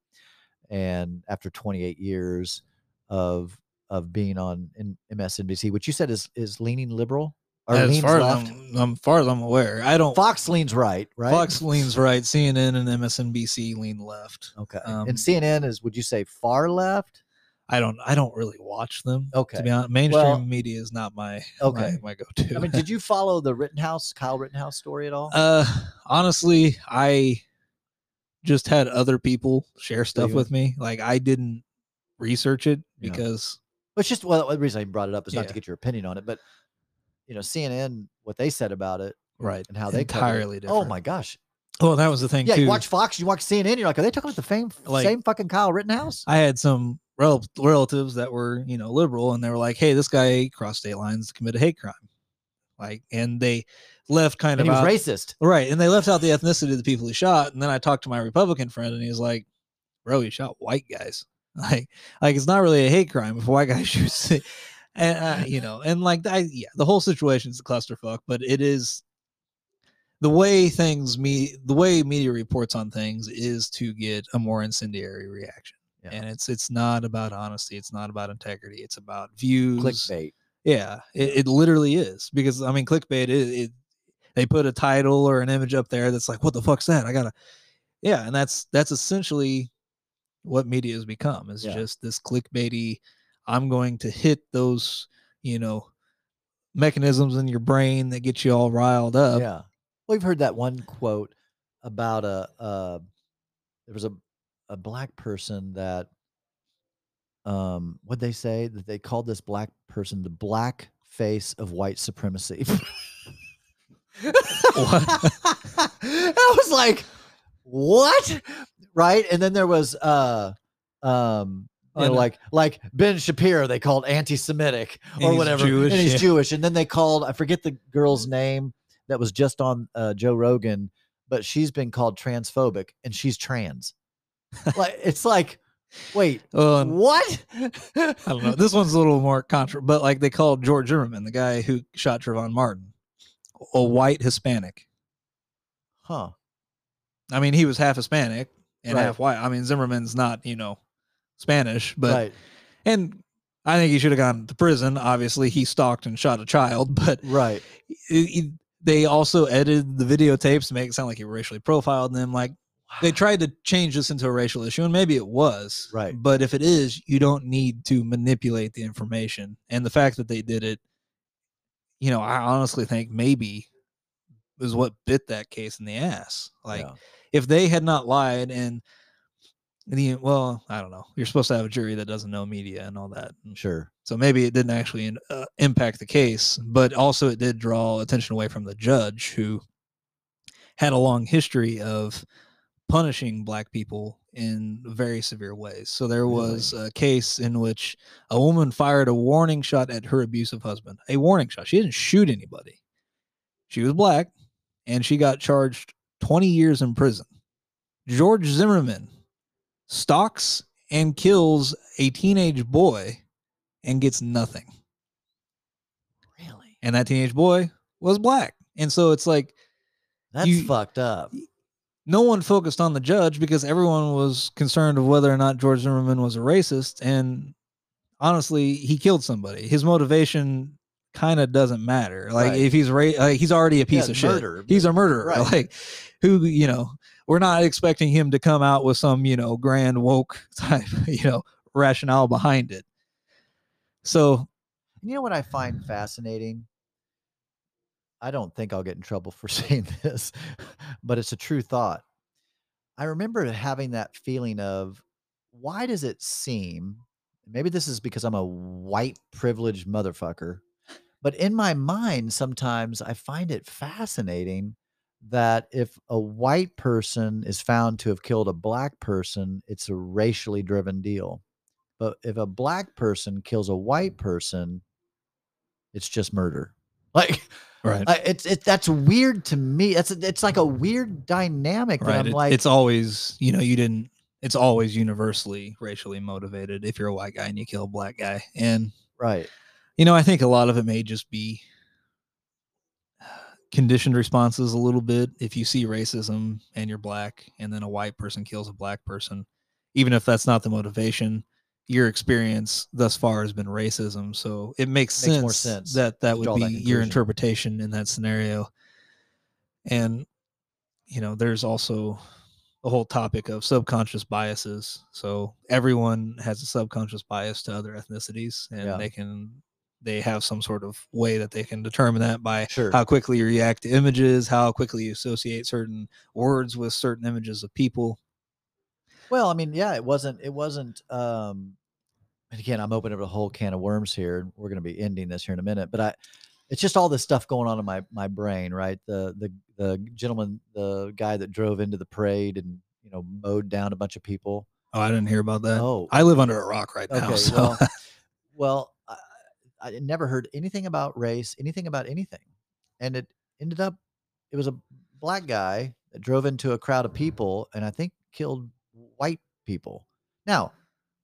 and after 28 years of of being on in MSNBC, which you said is is leaning liberal or As leans far as, left. I'm, um, far as I'm aware, I don't. Fox leans right, right? Fox leans right. CNN and MSNBC lean left. Okay. um, and CNN is would you say far left? I don't. I don't really watch them. Okay. To be honest, mainstream Well- media is not my Okay. my, my go-to. I mean, did you follow the Rittenhouse, Kyle Rittenhouse story at all? Uh, honestly, I just had other people share stuff with me. Like I didn't research it Yeah. because Well, it's just well, the reason I brought it up is not to get your opinion on it, but you know, CNN, what they said about it right and how they entirely different. Oh my gosh! Well, that was the thing Yeah, too. you watch Fox, you watch CNN, you're like, are they talking about the same Like- same fucking Kyle Rittenhouse? I had some rel- relatives that were, you know, liberal, and they were like, "Hey, this guy crossed state lines to commit a hate crime," like, and they left kind And he of was out, racist. right, and they left out the ethnicity of the people he shot. And then I talked to my Republican friend, and he's like, "Bro, he shot white guys. Like, like it's not really a hate crime if a white guy shoots." it." And uh, you know, and like, I yeah, the whole situation is a clusterfuck, but it is the way things me the way media reports on things is to get a more incendiary reaction Yeah. and it's it's not about honesty it's not about integrity it's about views Clickbait. yeah it, it literally is because i mean clickbait is it, they put a title or an image up there that's like what the fuck's that i gotta yeah and that's that's essentially what media has become is Yeah. just this clickbaity i'm going to hit those you know mechanisms in your brain that get you all riled up yeah. You've heard that one quote about a uh, there was a a black person that um what they say that they called this black person the black face of white supremacy. I was like, what? Right? And then there was uh um you know, like like Ben Shapiro, they called anti-Semitic or whatever, Jewish, and he's yeah. Jewish. And then they called I forget the girl's name that was just on uh, Joe Rogan, but she's been called transphobic, and she's trans. Like it's like, wait, Well, and oh, um, what? I don't know. This one's a little more contra, but like they called George Zimmerman, the guy who shot Trayvon Martin, a white Hispanic. Huh? I mean, he was half Hispanic and Right. half white. I mean, Zimmerman's not, you know, Spanish, but right, and I think he should have gone to prison. Obviously, he stalked and shot a child, but right. it- it- they also edited the videotapes to make it sound like he racially profiled them. Like they tried to change this into a racial issue, and maybe it was. Right. But if it is, you don't need to manipulate the information. And the fact that they did it, you know, I honestly think maybe is what bit that case in the ass. Like Yeah. if they had not lied and the well, I don't know. You're supposed to have a jury that doesn't know media and all that. Sure. so maybe it didn't actually in- uh, impact the case, but also it did draw attention away from the judge who had a long history of punishing black people in very severe ways. So there Really? was a case in which a woman fired a warning shot at her abusive husband. A warning shot. She didn't shoot anybody. She was black and she got charged 20 years in prison. George Zimmerman stalks and kills a teenage boy and gets nothing. Really? And that teenage boy was black. And so it's like That's You- fucked up. No one focused on the judge because everyone was concerned of whether or not George Zimmerman was a racist. And honestly, he killed somebody. His motivation kind of doesn't matter. Like Right. if he's ra- like he's already a piece Yeah, of shit. He's a murderer. right. Like who you know, we're not expecting him to come out with some you know grand woke type you know rationale behind it. So You know what I find fascinating? I don't think I'll get in trouble for saying this, but it's a true thought. I remember having that feeling of why does it seem, maybe this is because I'm a white privileged motherfucker, but in my mind, sometimes I find it fascinating that if a white person is found to have killed a black person, it's a racially driven deal. But if a black person kills a white person, it's just murder. Like right. I, it's it that's weird to me. It's it's like a weird dynamic that right. I'm it- like it's always, you know, you didn't it's always universally racially motivated if you're a white guy and you kill a black guy. And right. you know, I think a lot of it may just be conditioned responses a little bit. If you see racism and you're black and then a white person kills a black person, even if that's not the motivation, your experience thus far has been racism. So it makes, Makes sense, more sense that that would be that your interpretation in that scenario. And you know, there's also a whole topic of subconscious biases. So everyone has a subconscious bias to other ethnicities, and Yeah. they can they have some sort of way that they can determine that by Sure. how quickly you react to images, how quickly you associate certain words with certain images of people. Well, I mean, yeah, it wasn't it wasn't um and again, I'm opening up a whole can of worms here and we're gonna be ending this here in a minute, but I it's just all this stuff going on in my my brain, right? The the the gentleman, the guy that drove into the parade and you know mowed down a bunch of people. Oh, I didn't hear about that. Oh, I live under a rock right now. Okay, so well, well, I, I never heard anything about race, anything about anything, and it ended up it was a black guy that drove into a crowd of people, and I think killed white people. Now,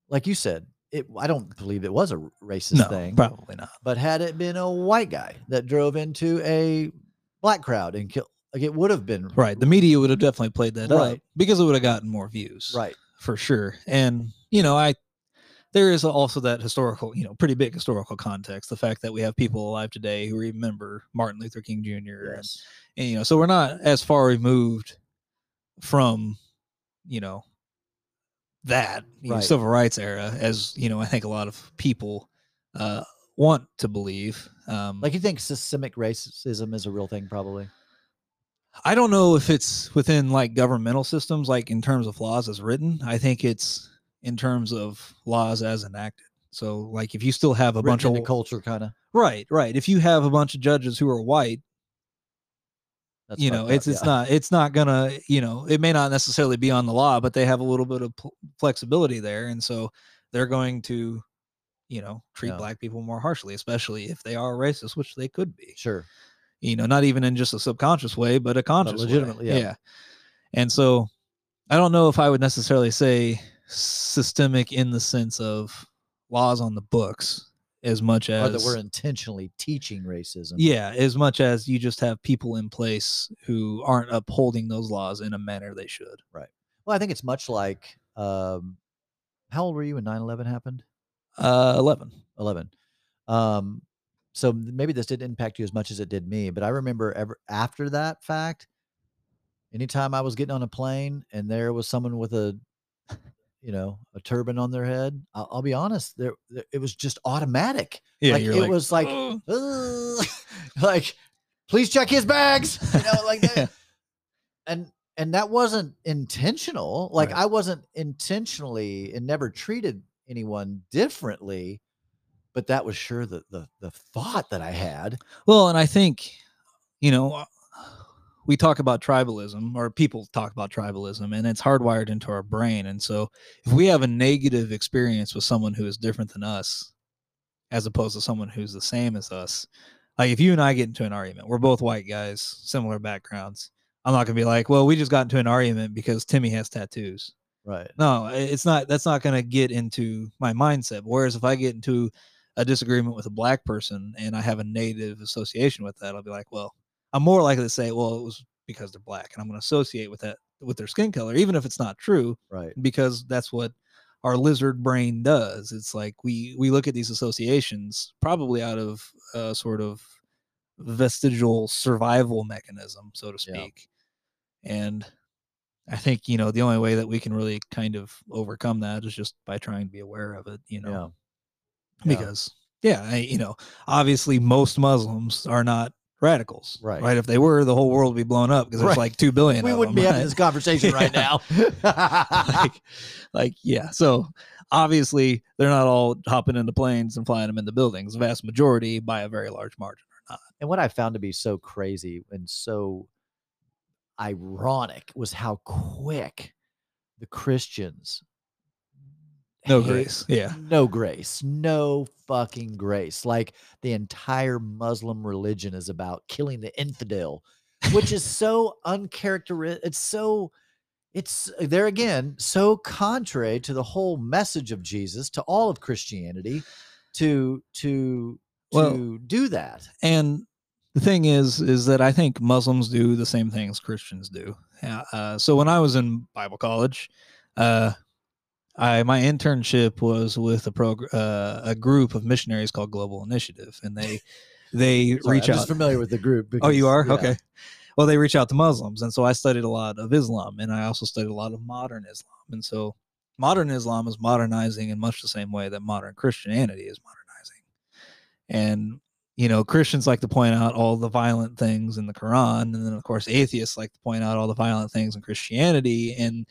like you said, it I don't believe it was a racist no, thing, probably not. but had it been a white guy that drove into a black crowd and killed, like it would have been Right. The media would have definitely played that up because it would have gotten more views. right. for sure. And you know, I there is also that historical, you know, pretty big historical context. The fact that we have people alive today who remember Martin Luther King Jr. And, Yes. and you know, so we're not as far removed from, you know, that you know, civil rights era as you know. I think a lot of people uh, want to believe. Um, Like you think systemic racism is a real thing, probably. I don't know if it's within like governmental systems, like in terms of laws as written. I think it's in terms of laws as enacted. So, like, if you still have a bunch of culture, kind of. right, right. If you have a bunch of judges who are white, That's you know, it's up, it's yeah. not it's not gonna you know it may not necessarily be on the law, but they have a little bit of pl- flexibility there, and so they're going to, you know, treat Yeah. black people more harshly, especially if they are racist, which they could be Sure. you know, not even in just a subconscious way, but a conscious, way. legitimately, yeah. And so, I don't know if I would necessarily say systemic in the sense of laws on the books as much Or as that we're intentionally teaching racism. yeah, as much as you just have people in place who aren't upholding those laws in a manner they should. Right. Well, I think it's much like um, how old were you when 9/11 happened? Uh, eleven. 11. Um, so maybe this didn't impact you as much as it did me, but I remember ever after that fact, anytime I was getting on a plane and there was someone with a, you know, a turban on their head, I'll, I'll be honest, there, there it was just automatic. Yeah, like it like, was like, like, please check his bags, you know, like. Yeah. And and that wasn't intentional. Like Right. I wasn't intentionally and never treated anyone differently, but that was sure the the the thought that I had. Well, and I think, you know, we talk about tribalism, or people talk about tribalism, and it's hardwired into our brain. And so, if we have a negative experience with someone who is different than us, as opposed to someone who's the same as us, like if you and I get into an argument, we're both white guys, similar backgrounds. I'm not gonna be like, well, we just got into an argument because Timmy has tattoos. Right. No, it's not. That's not gonna get into my mindset. Whereas if I get into a disagreement with a black person and I have a native association with that, I'll be like, well, I'm more likely to say, well, it was because they're black, and I'm gonna associate with that with their skin color, even if it's not true Right. because that's what our lizard brain does. It's like we we look at these associations probably out of a sort of vestigial survival mechanism, so to Yeah. speak. And I think you know the only way that we can really kind of overcome that is just by trying to be aware of it. You know, Yeah. Yeah. because yeah, I, you know, obviously most Muslims are not radicals, Right. Right. If they were, the whole world would be blown up because there's Right. like two billion. We wouldn't them, be having this conversation right now. like, like yeah. So obviously they're not all hopping into planes and flying them into buildings. The vast majority, by a very large margin, are not. and what I found to be so crazy and so ironic was how quick the Christians No grace. Yeah. no grace, no fucking grace. Like the entire Muslim religion is about killing the infidel, which is so uncharacteristic. It's so, it's there again, so contrary to the whole message of Jesus, to all of Christianity, to to to Well- do that. And the thing is, is that I think Muslims do the same things Christians do. Uh, so when I was in Bible college, uh, I my internship was with a prog- uh, a group of missionaries called Global Initiative, and they they Sorry, reach I'm out. just familiar with the group. Oh, you are yeah. okay. Well, they reach out to Muslims, and so I studied a lot of Islam, and I also studied a lot of modern Islam. And so, modern Islam is modernizing in much the same way that modern Christianity is modernizing. And you know, Christians like to point out all the violent things in the Quran, and then of course atheists like to point out all the violent things in Christianity. And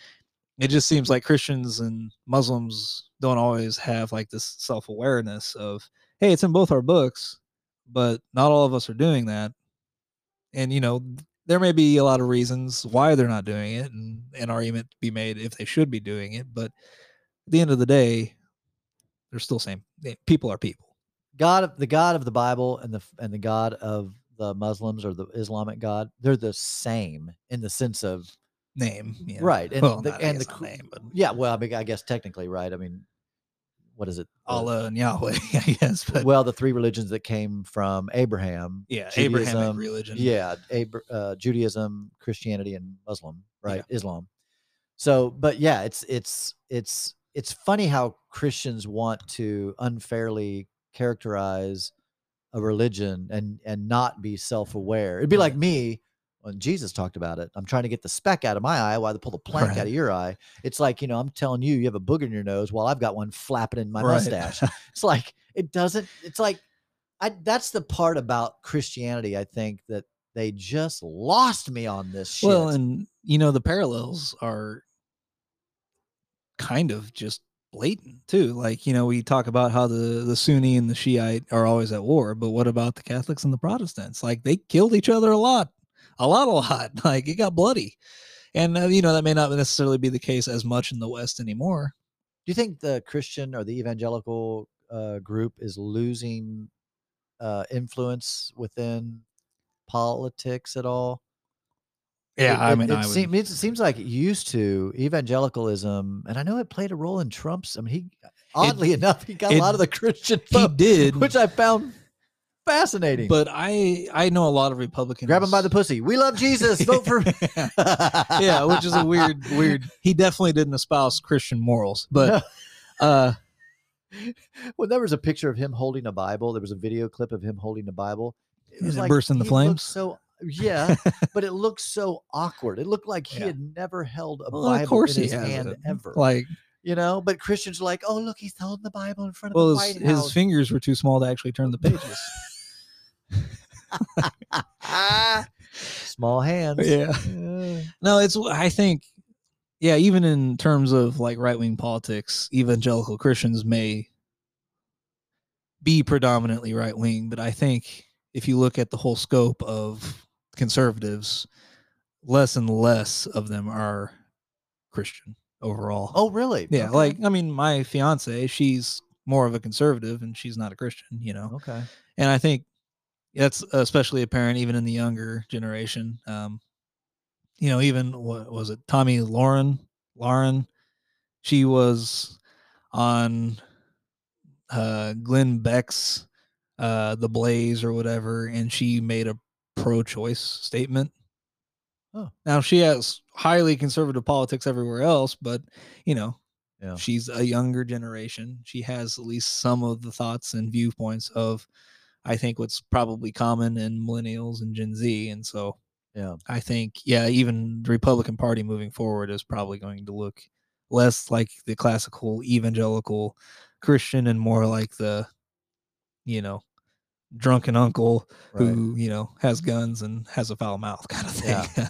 it just seems like Christians and Muslims don't always have like this self awareness of, hey, it's in both our books, but not all of us are doing that. And you know there may be a lot of reasons why they're not doing it and an argument to be made if they should be doing it but at the end of the day they're still same people are people. God of the God of the Bible and the and the God of the Muslims or the Islamic God, they're the same in the sense of name yeah. right. And well the, and the guess not cr- name but yeah, well, I mean, I guess technically, right? I mean, what is it? Allah and yahweh i guess but well, the three religions that came from Abraham. yeah abrahamic religion Yeah, Abra- uh, Judaism, Christianity, and Muslim, right? Islam. So, but yeah, it's it's it's it's funny how Christians want to unfairly characterize a religion and and not be self-aware. It'd be like me when Jesus talked about it. I'm trying to get the speck out of my eye while they pull the plank out of your eye. It's like, you know, I'm telling you you have a booger in your nose while I've got one flapping in my Right. mustache. It's like it doesn't it's like I that's the part about Christianity I think that they just lost me on this shit. well and you know the parallels are kind of just blatant too like you know we talk about how the the sunni and the shiite are always at war but what about the catholics and the protestants like they killed each other a lot a lot a lot like it got bloody and uh, you know that may not necessarily be the case as much in the west anymore Do you think the Christian or the evangelical uh, group is losing uh, influence within politics at all? yeah It- i mean it, I would, it seems like it used to evangelicalism, and I know it played a role in Trump's. I mean, he oddly enough he got a lot of the Christian he did which I found fascinating. but i i know a lot of republicans grab him by the pussy. We love Jesus. Vote for. Me. Yeah which is a weird weird he definitely didn't espouse christian morals but uh when there was a picture of him holding a Bible, there was a video clip of him holding a Bible. It Is it burst into he looked flames? So yeah, but it looked so awkward. It looked like he Yeah. had never held a well, Bible of course in his hand it. ever. like you know, but Christians are like, oh look, he's holding the Bible in front of well the his, White his House. fingers were too small to actually turn the pages Small hands. yeah Yeah. no it's i think yeah even in terms of like right-wing politics evangelical christians may be predominantly right-wing but i think if you look at the whole scope of conservatives less and less of them are christian overall Oh really? yeah Okay. like i mean my fiance she's more of a conservative and she's not a christian you know okay. and I think that's especially apparent even in the younger generation. Um, you know, even what was it, Tomi Lahren, Lahren, she was on uh, Glenn Beck's uh, The Blaze or whatever, and she made a pro-choice statement. Oh. Now she has highly conservative politics everywhere else, but you know, Yeah. she's a younger generation. She has at least some of the thoughts and viewpoints of, I think, what's probably common in millennials and Gen Z, and so Yeah. I think, yeah, even the Republican Party moving forward is probably going to look less like the classical evangelical Christian and more like the, you know, drunken uncle Right. who, you know, has guns and has a foul mouth kind of thing. Yeah.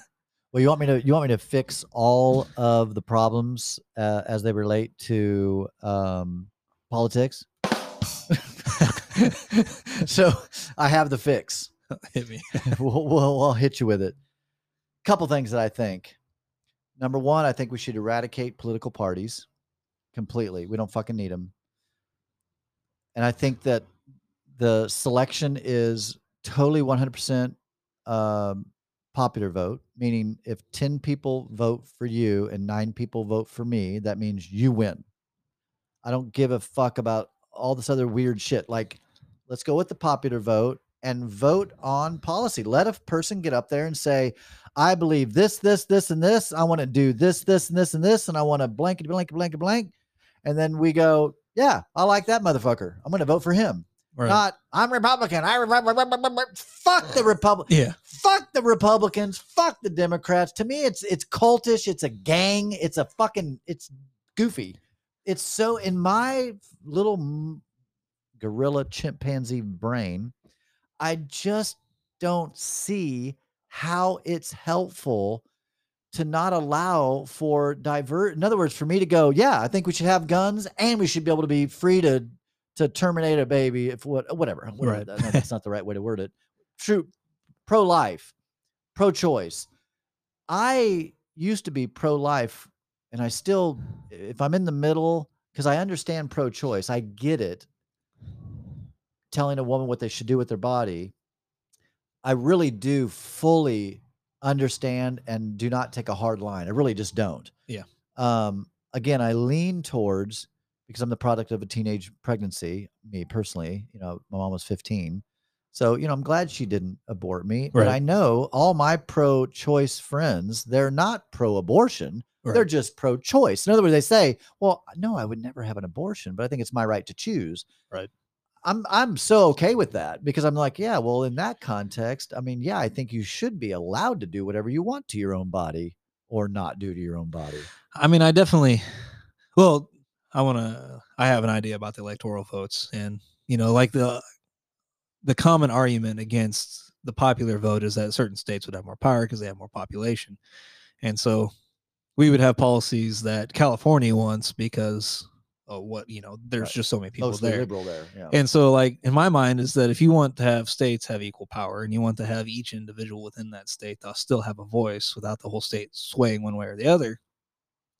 Well, you want me to you want me to fix all of the problems uh, as they relate to um, politics? so I have the fix. Hit me. we'll, we'll, I'll hit you with it. Couple things that I think. Number one, I think we should eradicate political parties completely. We don't fucking need them. And I think that the selection is totally 100% um, popular vote, meaning if 10 people vote for you and nine people vote for me, that means you win. I don't give a fuck about all this other weird shit. Like, let's go with the popular vote and vote on policy. Let a person get up there and say, I believe this, this, this, and this. I want to do this, this, and this, and this, and I want to blanket, blanket, blanket, blank. And then we go, yeah, I like that motherfucker. I'm going to vote for him. Right. Not, I'm Republican. I fuck the Republic. yeah. Fuck the Republicans. Fuck the Democrats. To me, it's it's cultish. It's a gang. It's a fucking. It's goofy. It's so in my little gorilla chimpanzee brain, I just don't see how it's helpful to not allow for divert. In other words, for me to go, yeah, I think we should have guns and we should be able to be free to to terminate a baby if what whatever. whatever Right. that- that's not the right way to word it. True, pro life, pro choice. I used to be pro life, and I still, if I'm in the middle, because I understand pro choice, I get it. Telling a woman what they should do with their body, I really do fully understand and do not take a hard line. I really just don't. Yeah. Um, again, I lean towards because I'm the product of a teenage pregnancy, me personally, you know, my mom was 15. So, you know, I'm glad she didn't abort me. But I know all my pro choice friends, they're not pro abortion. They're just pro choice. In other words, they say, well, no, I would never have an abortion, but I think it's my right to choose. Right. I'm I'm so okay with that because I'm like, yeah, well, in that context, I mean, yeah, I think you should be allowed to do whatever you want to your own body or not do to your own body. I mean, I definitely. Well, I want to. I have an idea about the electoral votes, and you know, like the the common argument against the popular vote is that certain states would have more power because they have more population, and so we would have policies that California wants because of what you know. There's Right. just so many people Mostly there. liberal there. Yeah. And so, like in my mind, is that if you want to have states have equal power, and you want to have each individual within that state they'll still have a voice without the whole state swaying one way or the other.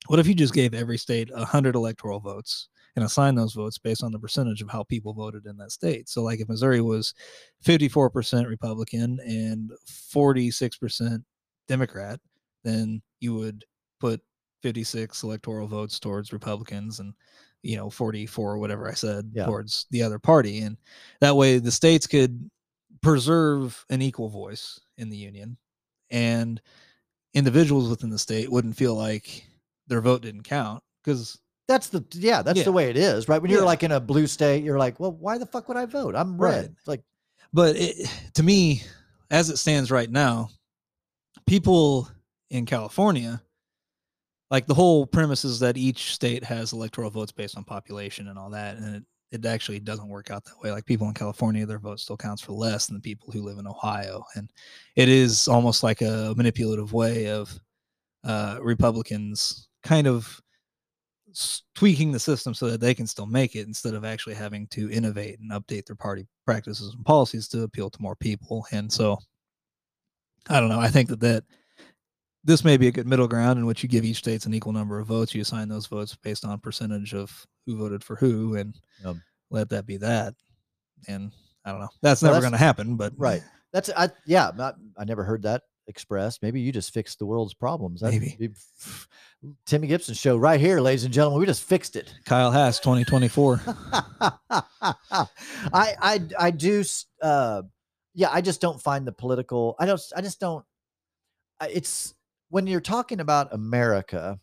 What if you just gave every state a hundred electoral votes and assigned those votes based on the percentage of how people voted in that state? So, like if Missouri was fifty-four percent Republican and forty-six percent Democrat, then you would put fifty-six electoral votes towards Republicans and you know 44 or whatever i said Yeah. towards the other party and that way the states could preserve an equal voice in the union and individuals within the state wouldn't feel like their vote didn't count because That's the yeah, that's Yeah. the way it is, right? When you're Yeah. like in a blue state, you're like, well, why the fuck would I vote? I'm red. It's like, but it, to me as it stands right now people in california like the whole premise is that each state has electoral votes based on population and all that and it, it actually doesn't work out that way. Like people in california their vote still counts for less than the people who live in ohio and it is almost like a manipulative way of uh, republicans kind of tweaking the system so that they can still make it instead of actually having to innovate and update their party practices and policies to appeal to more people and so i don't know i think that that this may be a good middle ground in which you give each states an equal number of votes you assign those votes based on percentage of who voted for who and Yep. let that be that and i don't know that's Well, never going to happen but right. That's I yeah, not, I never heard that expressed. Maybe you just fixed the world's problems. That'd Maybe. be- Timmy Gibson show right here, ladies and gentlemen. We just fixed it. Kyle Haas, 2024. I I I do s- uh yeah, I just don't find the political I don't I just don't it's when you're talking about America,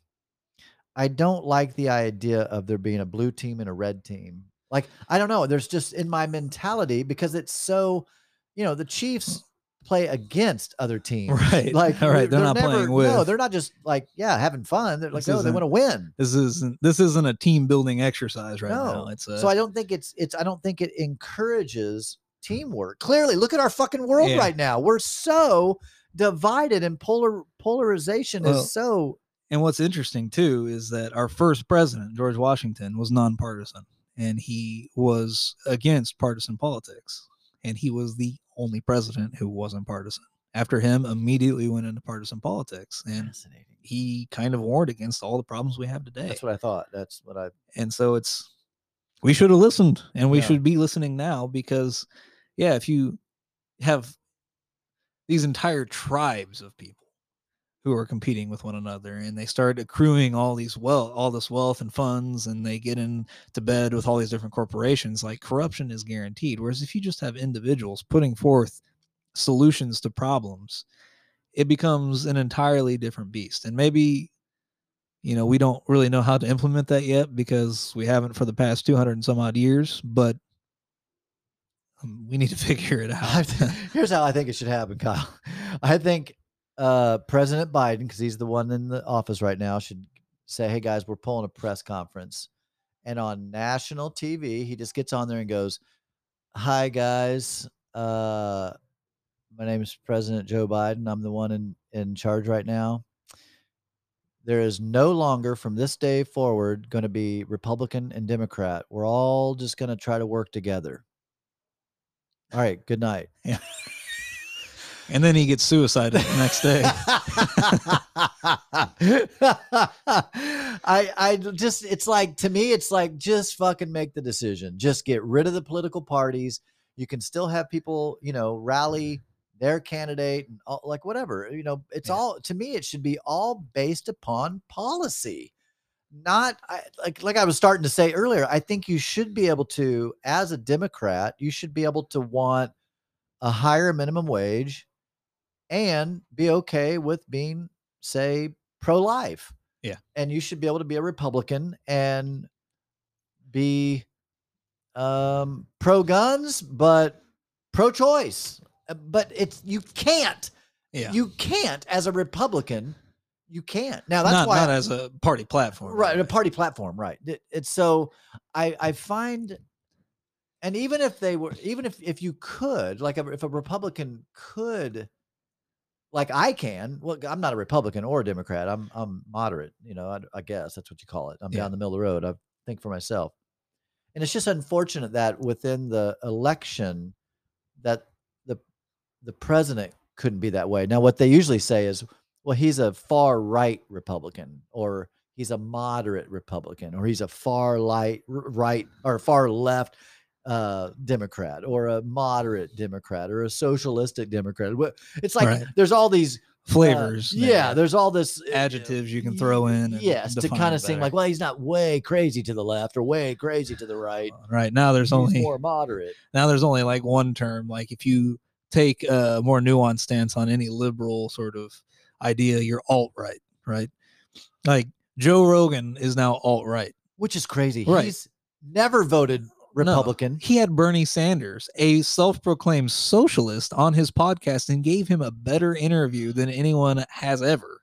I don't like the idea of there being a blue team and a red team. Like I don't know, there's just in my mentality because it's so, you know, the Chiefs play against other teams. Right. Like All right, they're not never, playing No, they're not just like yeah, having fun. They're like no, oh, they want to win. This isn't this isn't a team building exercise right now. No. It's a, So I don't think it's it's I don't think it encourages hmm. teamwork. Clearly, look at our fucking world Yeah. right now. We're so divided and polar polarization Well, is so And what's interesting too is that our first president, George Washington, was nonpartisan and he was against partisan politics. And he was the only president who wasn't partisan. After him, immediately went into partisan politics. And he kind of warned against all the problems we have today. That's what I thought. That's what I and so it's we should have listened and we Yeah. should be listening now because yeah if you have these entire tribes of people who are competing with one another and they start accruing all these wealth all this wealth and funds and they get into bed with all these different corporations like corruption is guaranteed. Whereas if you just have individuals putting forth solutions to problems it becomes an entirely different beast. And maybe you know we don't really know how to implement that yet because we haven't for the past 200 and some odd years but um, we need to figure it out Here's how I think it should happen, Kyle. I think uh, President Biden, because he's the one in the office right now, should say, "Hey guys, we're pulling a press conference," and on national TV, he just gets on there and goes, "Hi guys, uh, my name is President Joe Biden. I'm the one in in charge right now." There is no longer from this day forward going to be Republican and Democrat. We're all just going to try to work together. All right. Good night. and then he gets suicided the next day I I just it's like to me it's like just fucking make the decision. Just get rid of the political parties. You can still have people, you know, rally their candidate and all, like whatever. You know, it's Yeah. all to me it should be all based upon policy. Not I, like like I was starting to say earlier, I think you should be able to as a Democrat, you should be able to want a higher minimum wage and be okay with being say pro-life. Yeah. and you should be able to be a republican and be um pro-guns but pro-choice. But it's you can't yeah. you can't as a republican you can't. Now that's not, why not I- as a party platform right a party platform right. It- it's so i i find and even if they were even if if you could like if a republican could like i can well i'm not a republican or a democrat i'm i'm moderate you know i, I guess that's what you call it. I'm Yeah. down the middle of the road i think for myself. And it's just unfortunate that within the election that the the president couldn't be that way. Now what they usually say is well he's a far right republican or he's a moderate republican or he's a far light right or far left uh democrat or a moderate democrat or a socialistic democrat. It's like Right. there's all these uh, flavors yeah there's all this uh, adjectives you can throw in and yes to kind of seem like well he's not way crazy to the left or way crazy to the right. Right now there's he's only more moderate. now there's only like one term like if you take a more nuanced stance on any liberal sort of idea you're alt right? Right like joe rogan is now alt right which is crazy. Right. he's never voted republican. He had bernie sanders a self-proclaimed socialist on his podcast and gave him a better interview than anyone has ever.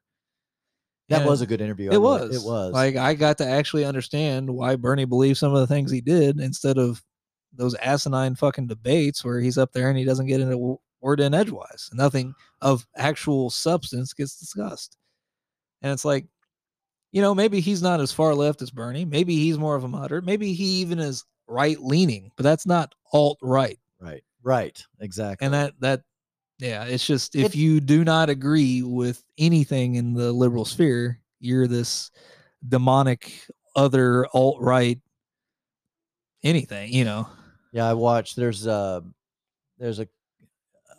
That And was a good interview. it was it was. Like i got to actually understand why bernie believed some of the things he did instead of those asinine fucking debates where he's up there and he doesn't get into word in mm-hmm. edgewise nothing of actual substance gets discussed. And it's like you know maybe he's not as far left as bernie maybe he's more of a moderate maybe he even is right leaning but that's not alt right right right exactly. and that that yeah it's just if It's- you do not agree with anything in the liberal sphere you're this demonic other alt right anything you know? Yeah, I watched. There's a there's a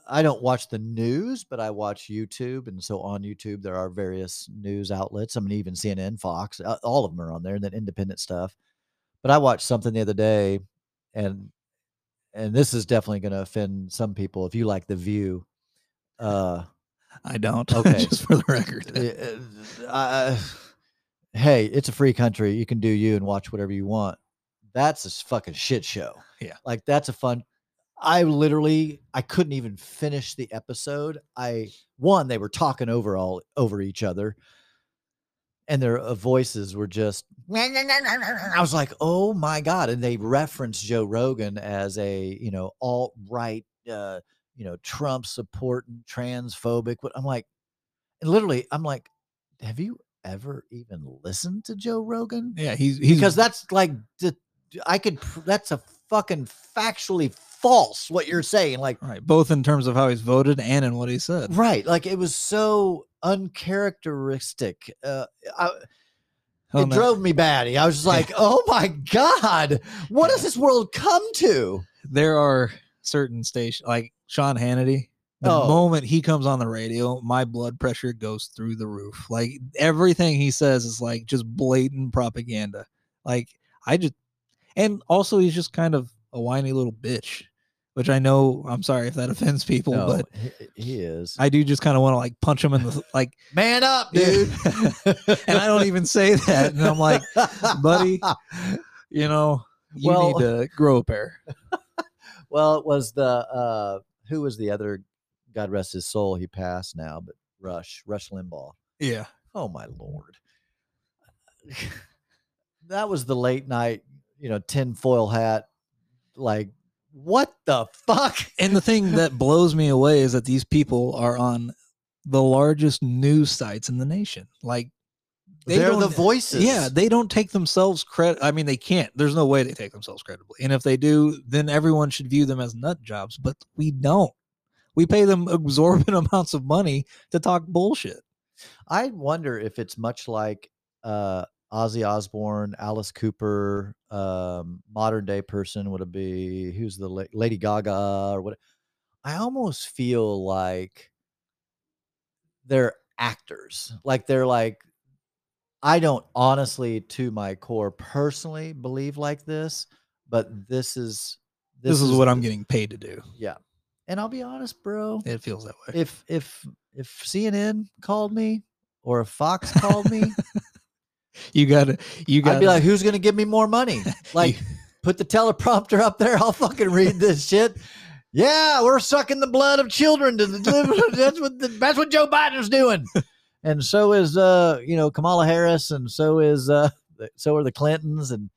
I don't watch the news, but I watch YouTube, and so on YouTube there are various news outlets. I mean, even CNN, Fox, all of them are on there, and then independent stuff. But I watched something the other day, and and this is definitely going to offend some people if you like The View. Uh, I don't. Okay. just for the record. uh, uh, hey, it's a free country. You can do you and watch whatever you want. That's a fucking shit show. Yeah. Like that's a fun. I literally I couldn't even finish the episode. I one they were talking over all over each other, and their uh, voices were just. I was like, oh my god! And they referenced Joe Rogan as a you know alt right, uh, you know Trump supporting transphobic. What I'm like, and literally, I'm like, have you ever even listened to Joe Rogan? yeah, he's he's because that's like the- I could that's a fucking factually false what you're saying like right, both in terms of how he's voted and in what he said. right like it was so uncharacteristic uh I, Oh, it no. drove me batty I was just like oh my god what does this world come to there are certain stations like Sean Hannity. The Oh. moment he comes on the radio, my blood pressure goes through the roof. Like everything he says is like just blatant propaganda. Like I just, and also he's just kind of a whiny little bitch, which I know. I'm sorry if that offends people, No, but he, is I do just kind of want to like punch him in the like. man up dude and I don't even say that, and I'm like, buddy, you know, you Well- need to grow a pair. well it was the uh who was the other god rest his soul he passed now but rush rush limbaugh Yeah. Oh my lord. that was the late night, you know, tinfoil hat. Like, what the fuck? And the thing that blows me away is that these people are on the largest news sites in the nation. Like they They're the voices. Yeah, they don't take themselves credit. I mean, they can't. There's no way they take themselves credibly. And if they do, then everyone should view them as nut jobs. But we don't. We pay them exorbitant amounts of money to talk bullshit. I wonder if it's much like uh Ozzy Osbourne, Alice Cooper, um, modern day person would it be who's the la- Lady Gaga or what? I almost feel like they're actors. Like they're like I don't honestly to my core personally believe like this, but this is This, is, what I'm getting paid to do. Yeah. And I'll be honest, bro. It feels that way. If if if CNN called me or if Fox called me, You got to. You gotta I'd be like, who's gonna give me more money? Like, put the teleprompter up there. I'll fucking read this shit. Yeah, we're sucking the blood of children to the that's what the, that's what Joe Biden's doing. And so is uh, you know, Kamala Harris, and so is uh so are the Clintons, and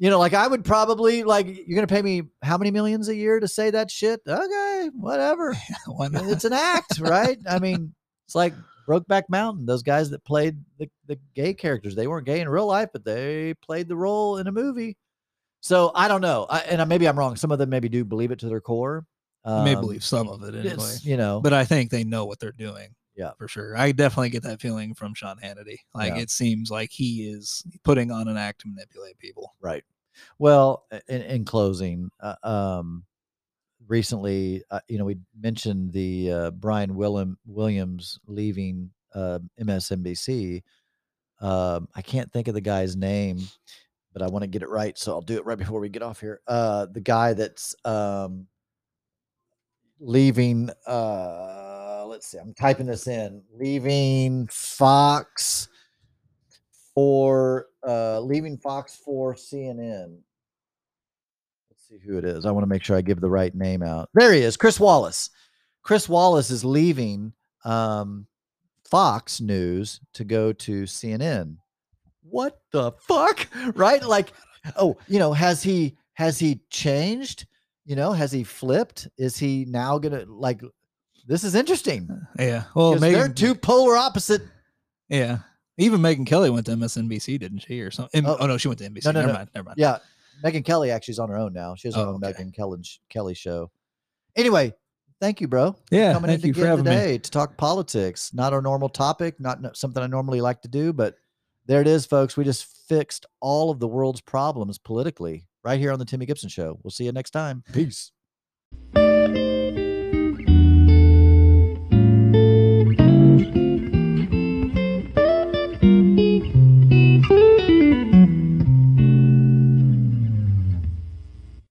you know, like I would probably like you're gonna pay me how many millions a year to say that shit? Okay, whatever. it's an act, right? I mean, it's like Brokeback Mountain. Those guys that played the, the gay characters, they weren't gay in real life, but they played the role in a movie. So I don't know, I, and I, maybe I'm wrong. Some of them maybe do believe it to their core. I may Um, believe some of it anyway. you know, but I think they know what they're doing. Yeah. for sure. I definitely get that feeling from Sean Hannity. Like Yeah. it seems like he is putting on an act to manipulate people. Right. Well, in, in closing, uh, um, recently, uh, you know, we mentioned the uh, Brian Willem, Williams leaving uh, MSNBC. Um, I can't think of the guy's name, but I want to get it right, so I'll do it right before we get off here. Uh, the guy that's um, leaving. Uh, let's see. I'm typing this in. Leaving Fox for uh, leaving Fox for CNN. See who it is. I want to make sure I give the right name out. There he is, Chris Wallace. Chris Wallace is leaving um, Fox News to go to CNN. What the fuck? Right? Like, oh, you know, has he has he changed? You know, has he flipped? Is he now gonna like? This is interesting. Yeah. Well, 'cause they're two polar opposite. Yeah. Even Megyn Kelly went to MSNBC, didn't she, or something? Oh. Oh, no, she went to NBC. No, no, never no. mind. Never mind. Yeah, Megyn Kelly actually is on her own now. She has her Oh, own okay. Megyn Kelly Kelly show. Anyway, thank you, bro. Yeah. coming Thank in you for again having me. today to talk politics. Not our normal topic, not no- something I normally like to do, but there it is, folks. We just fixed all of the world's problems politically right here on the Timmy Gibson Show. We'll see you next time. Peace.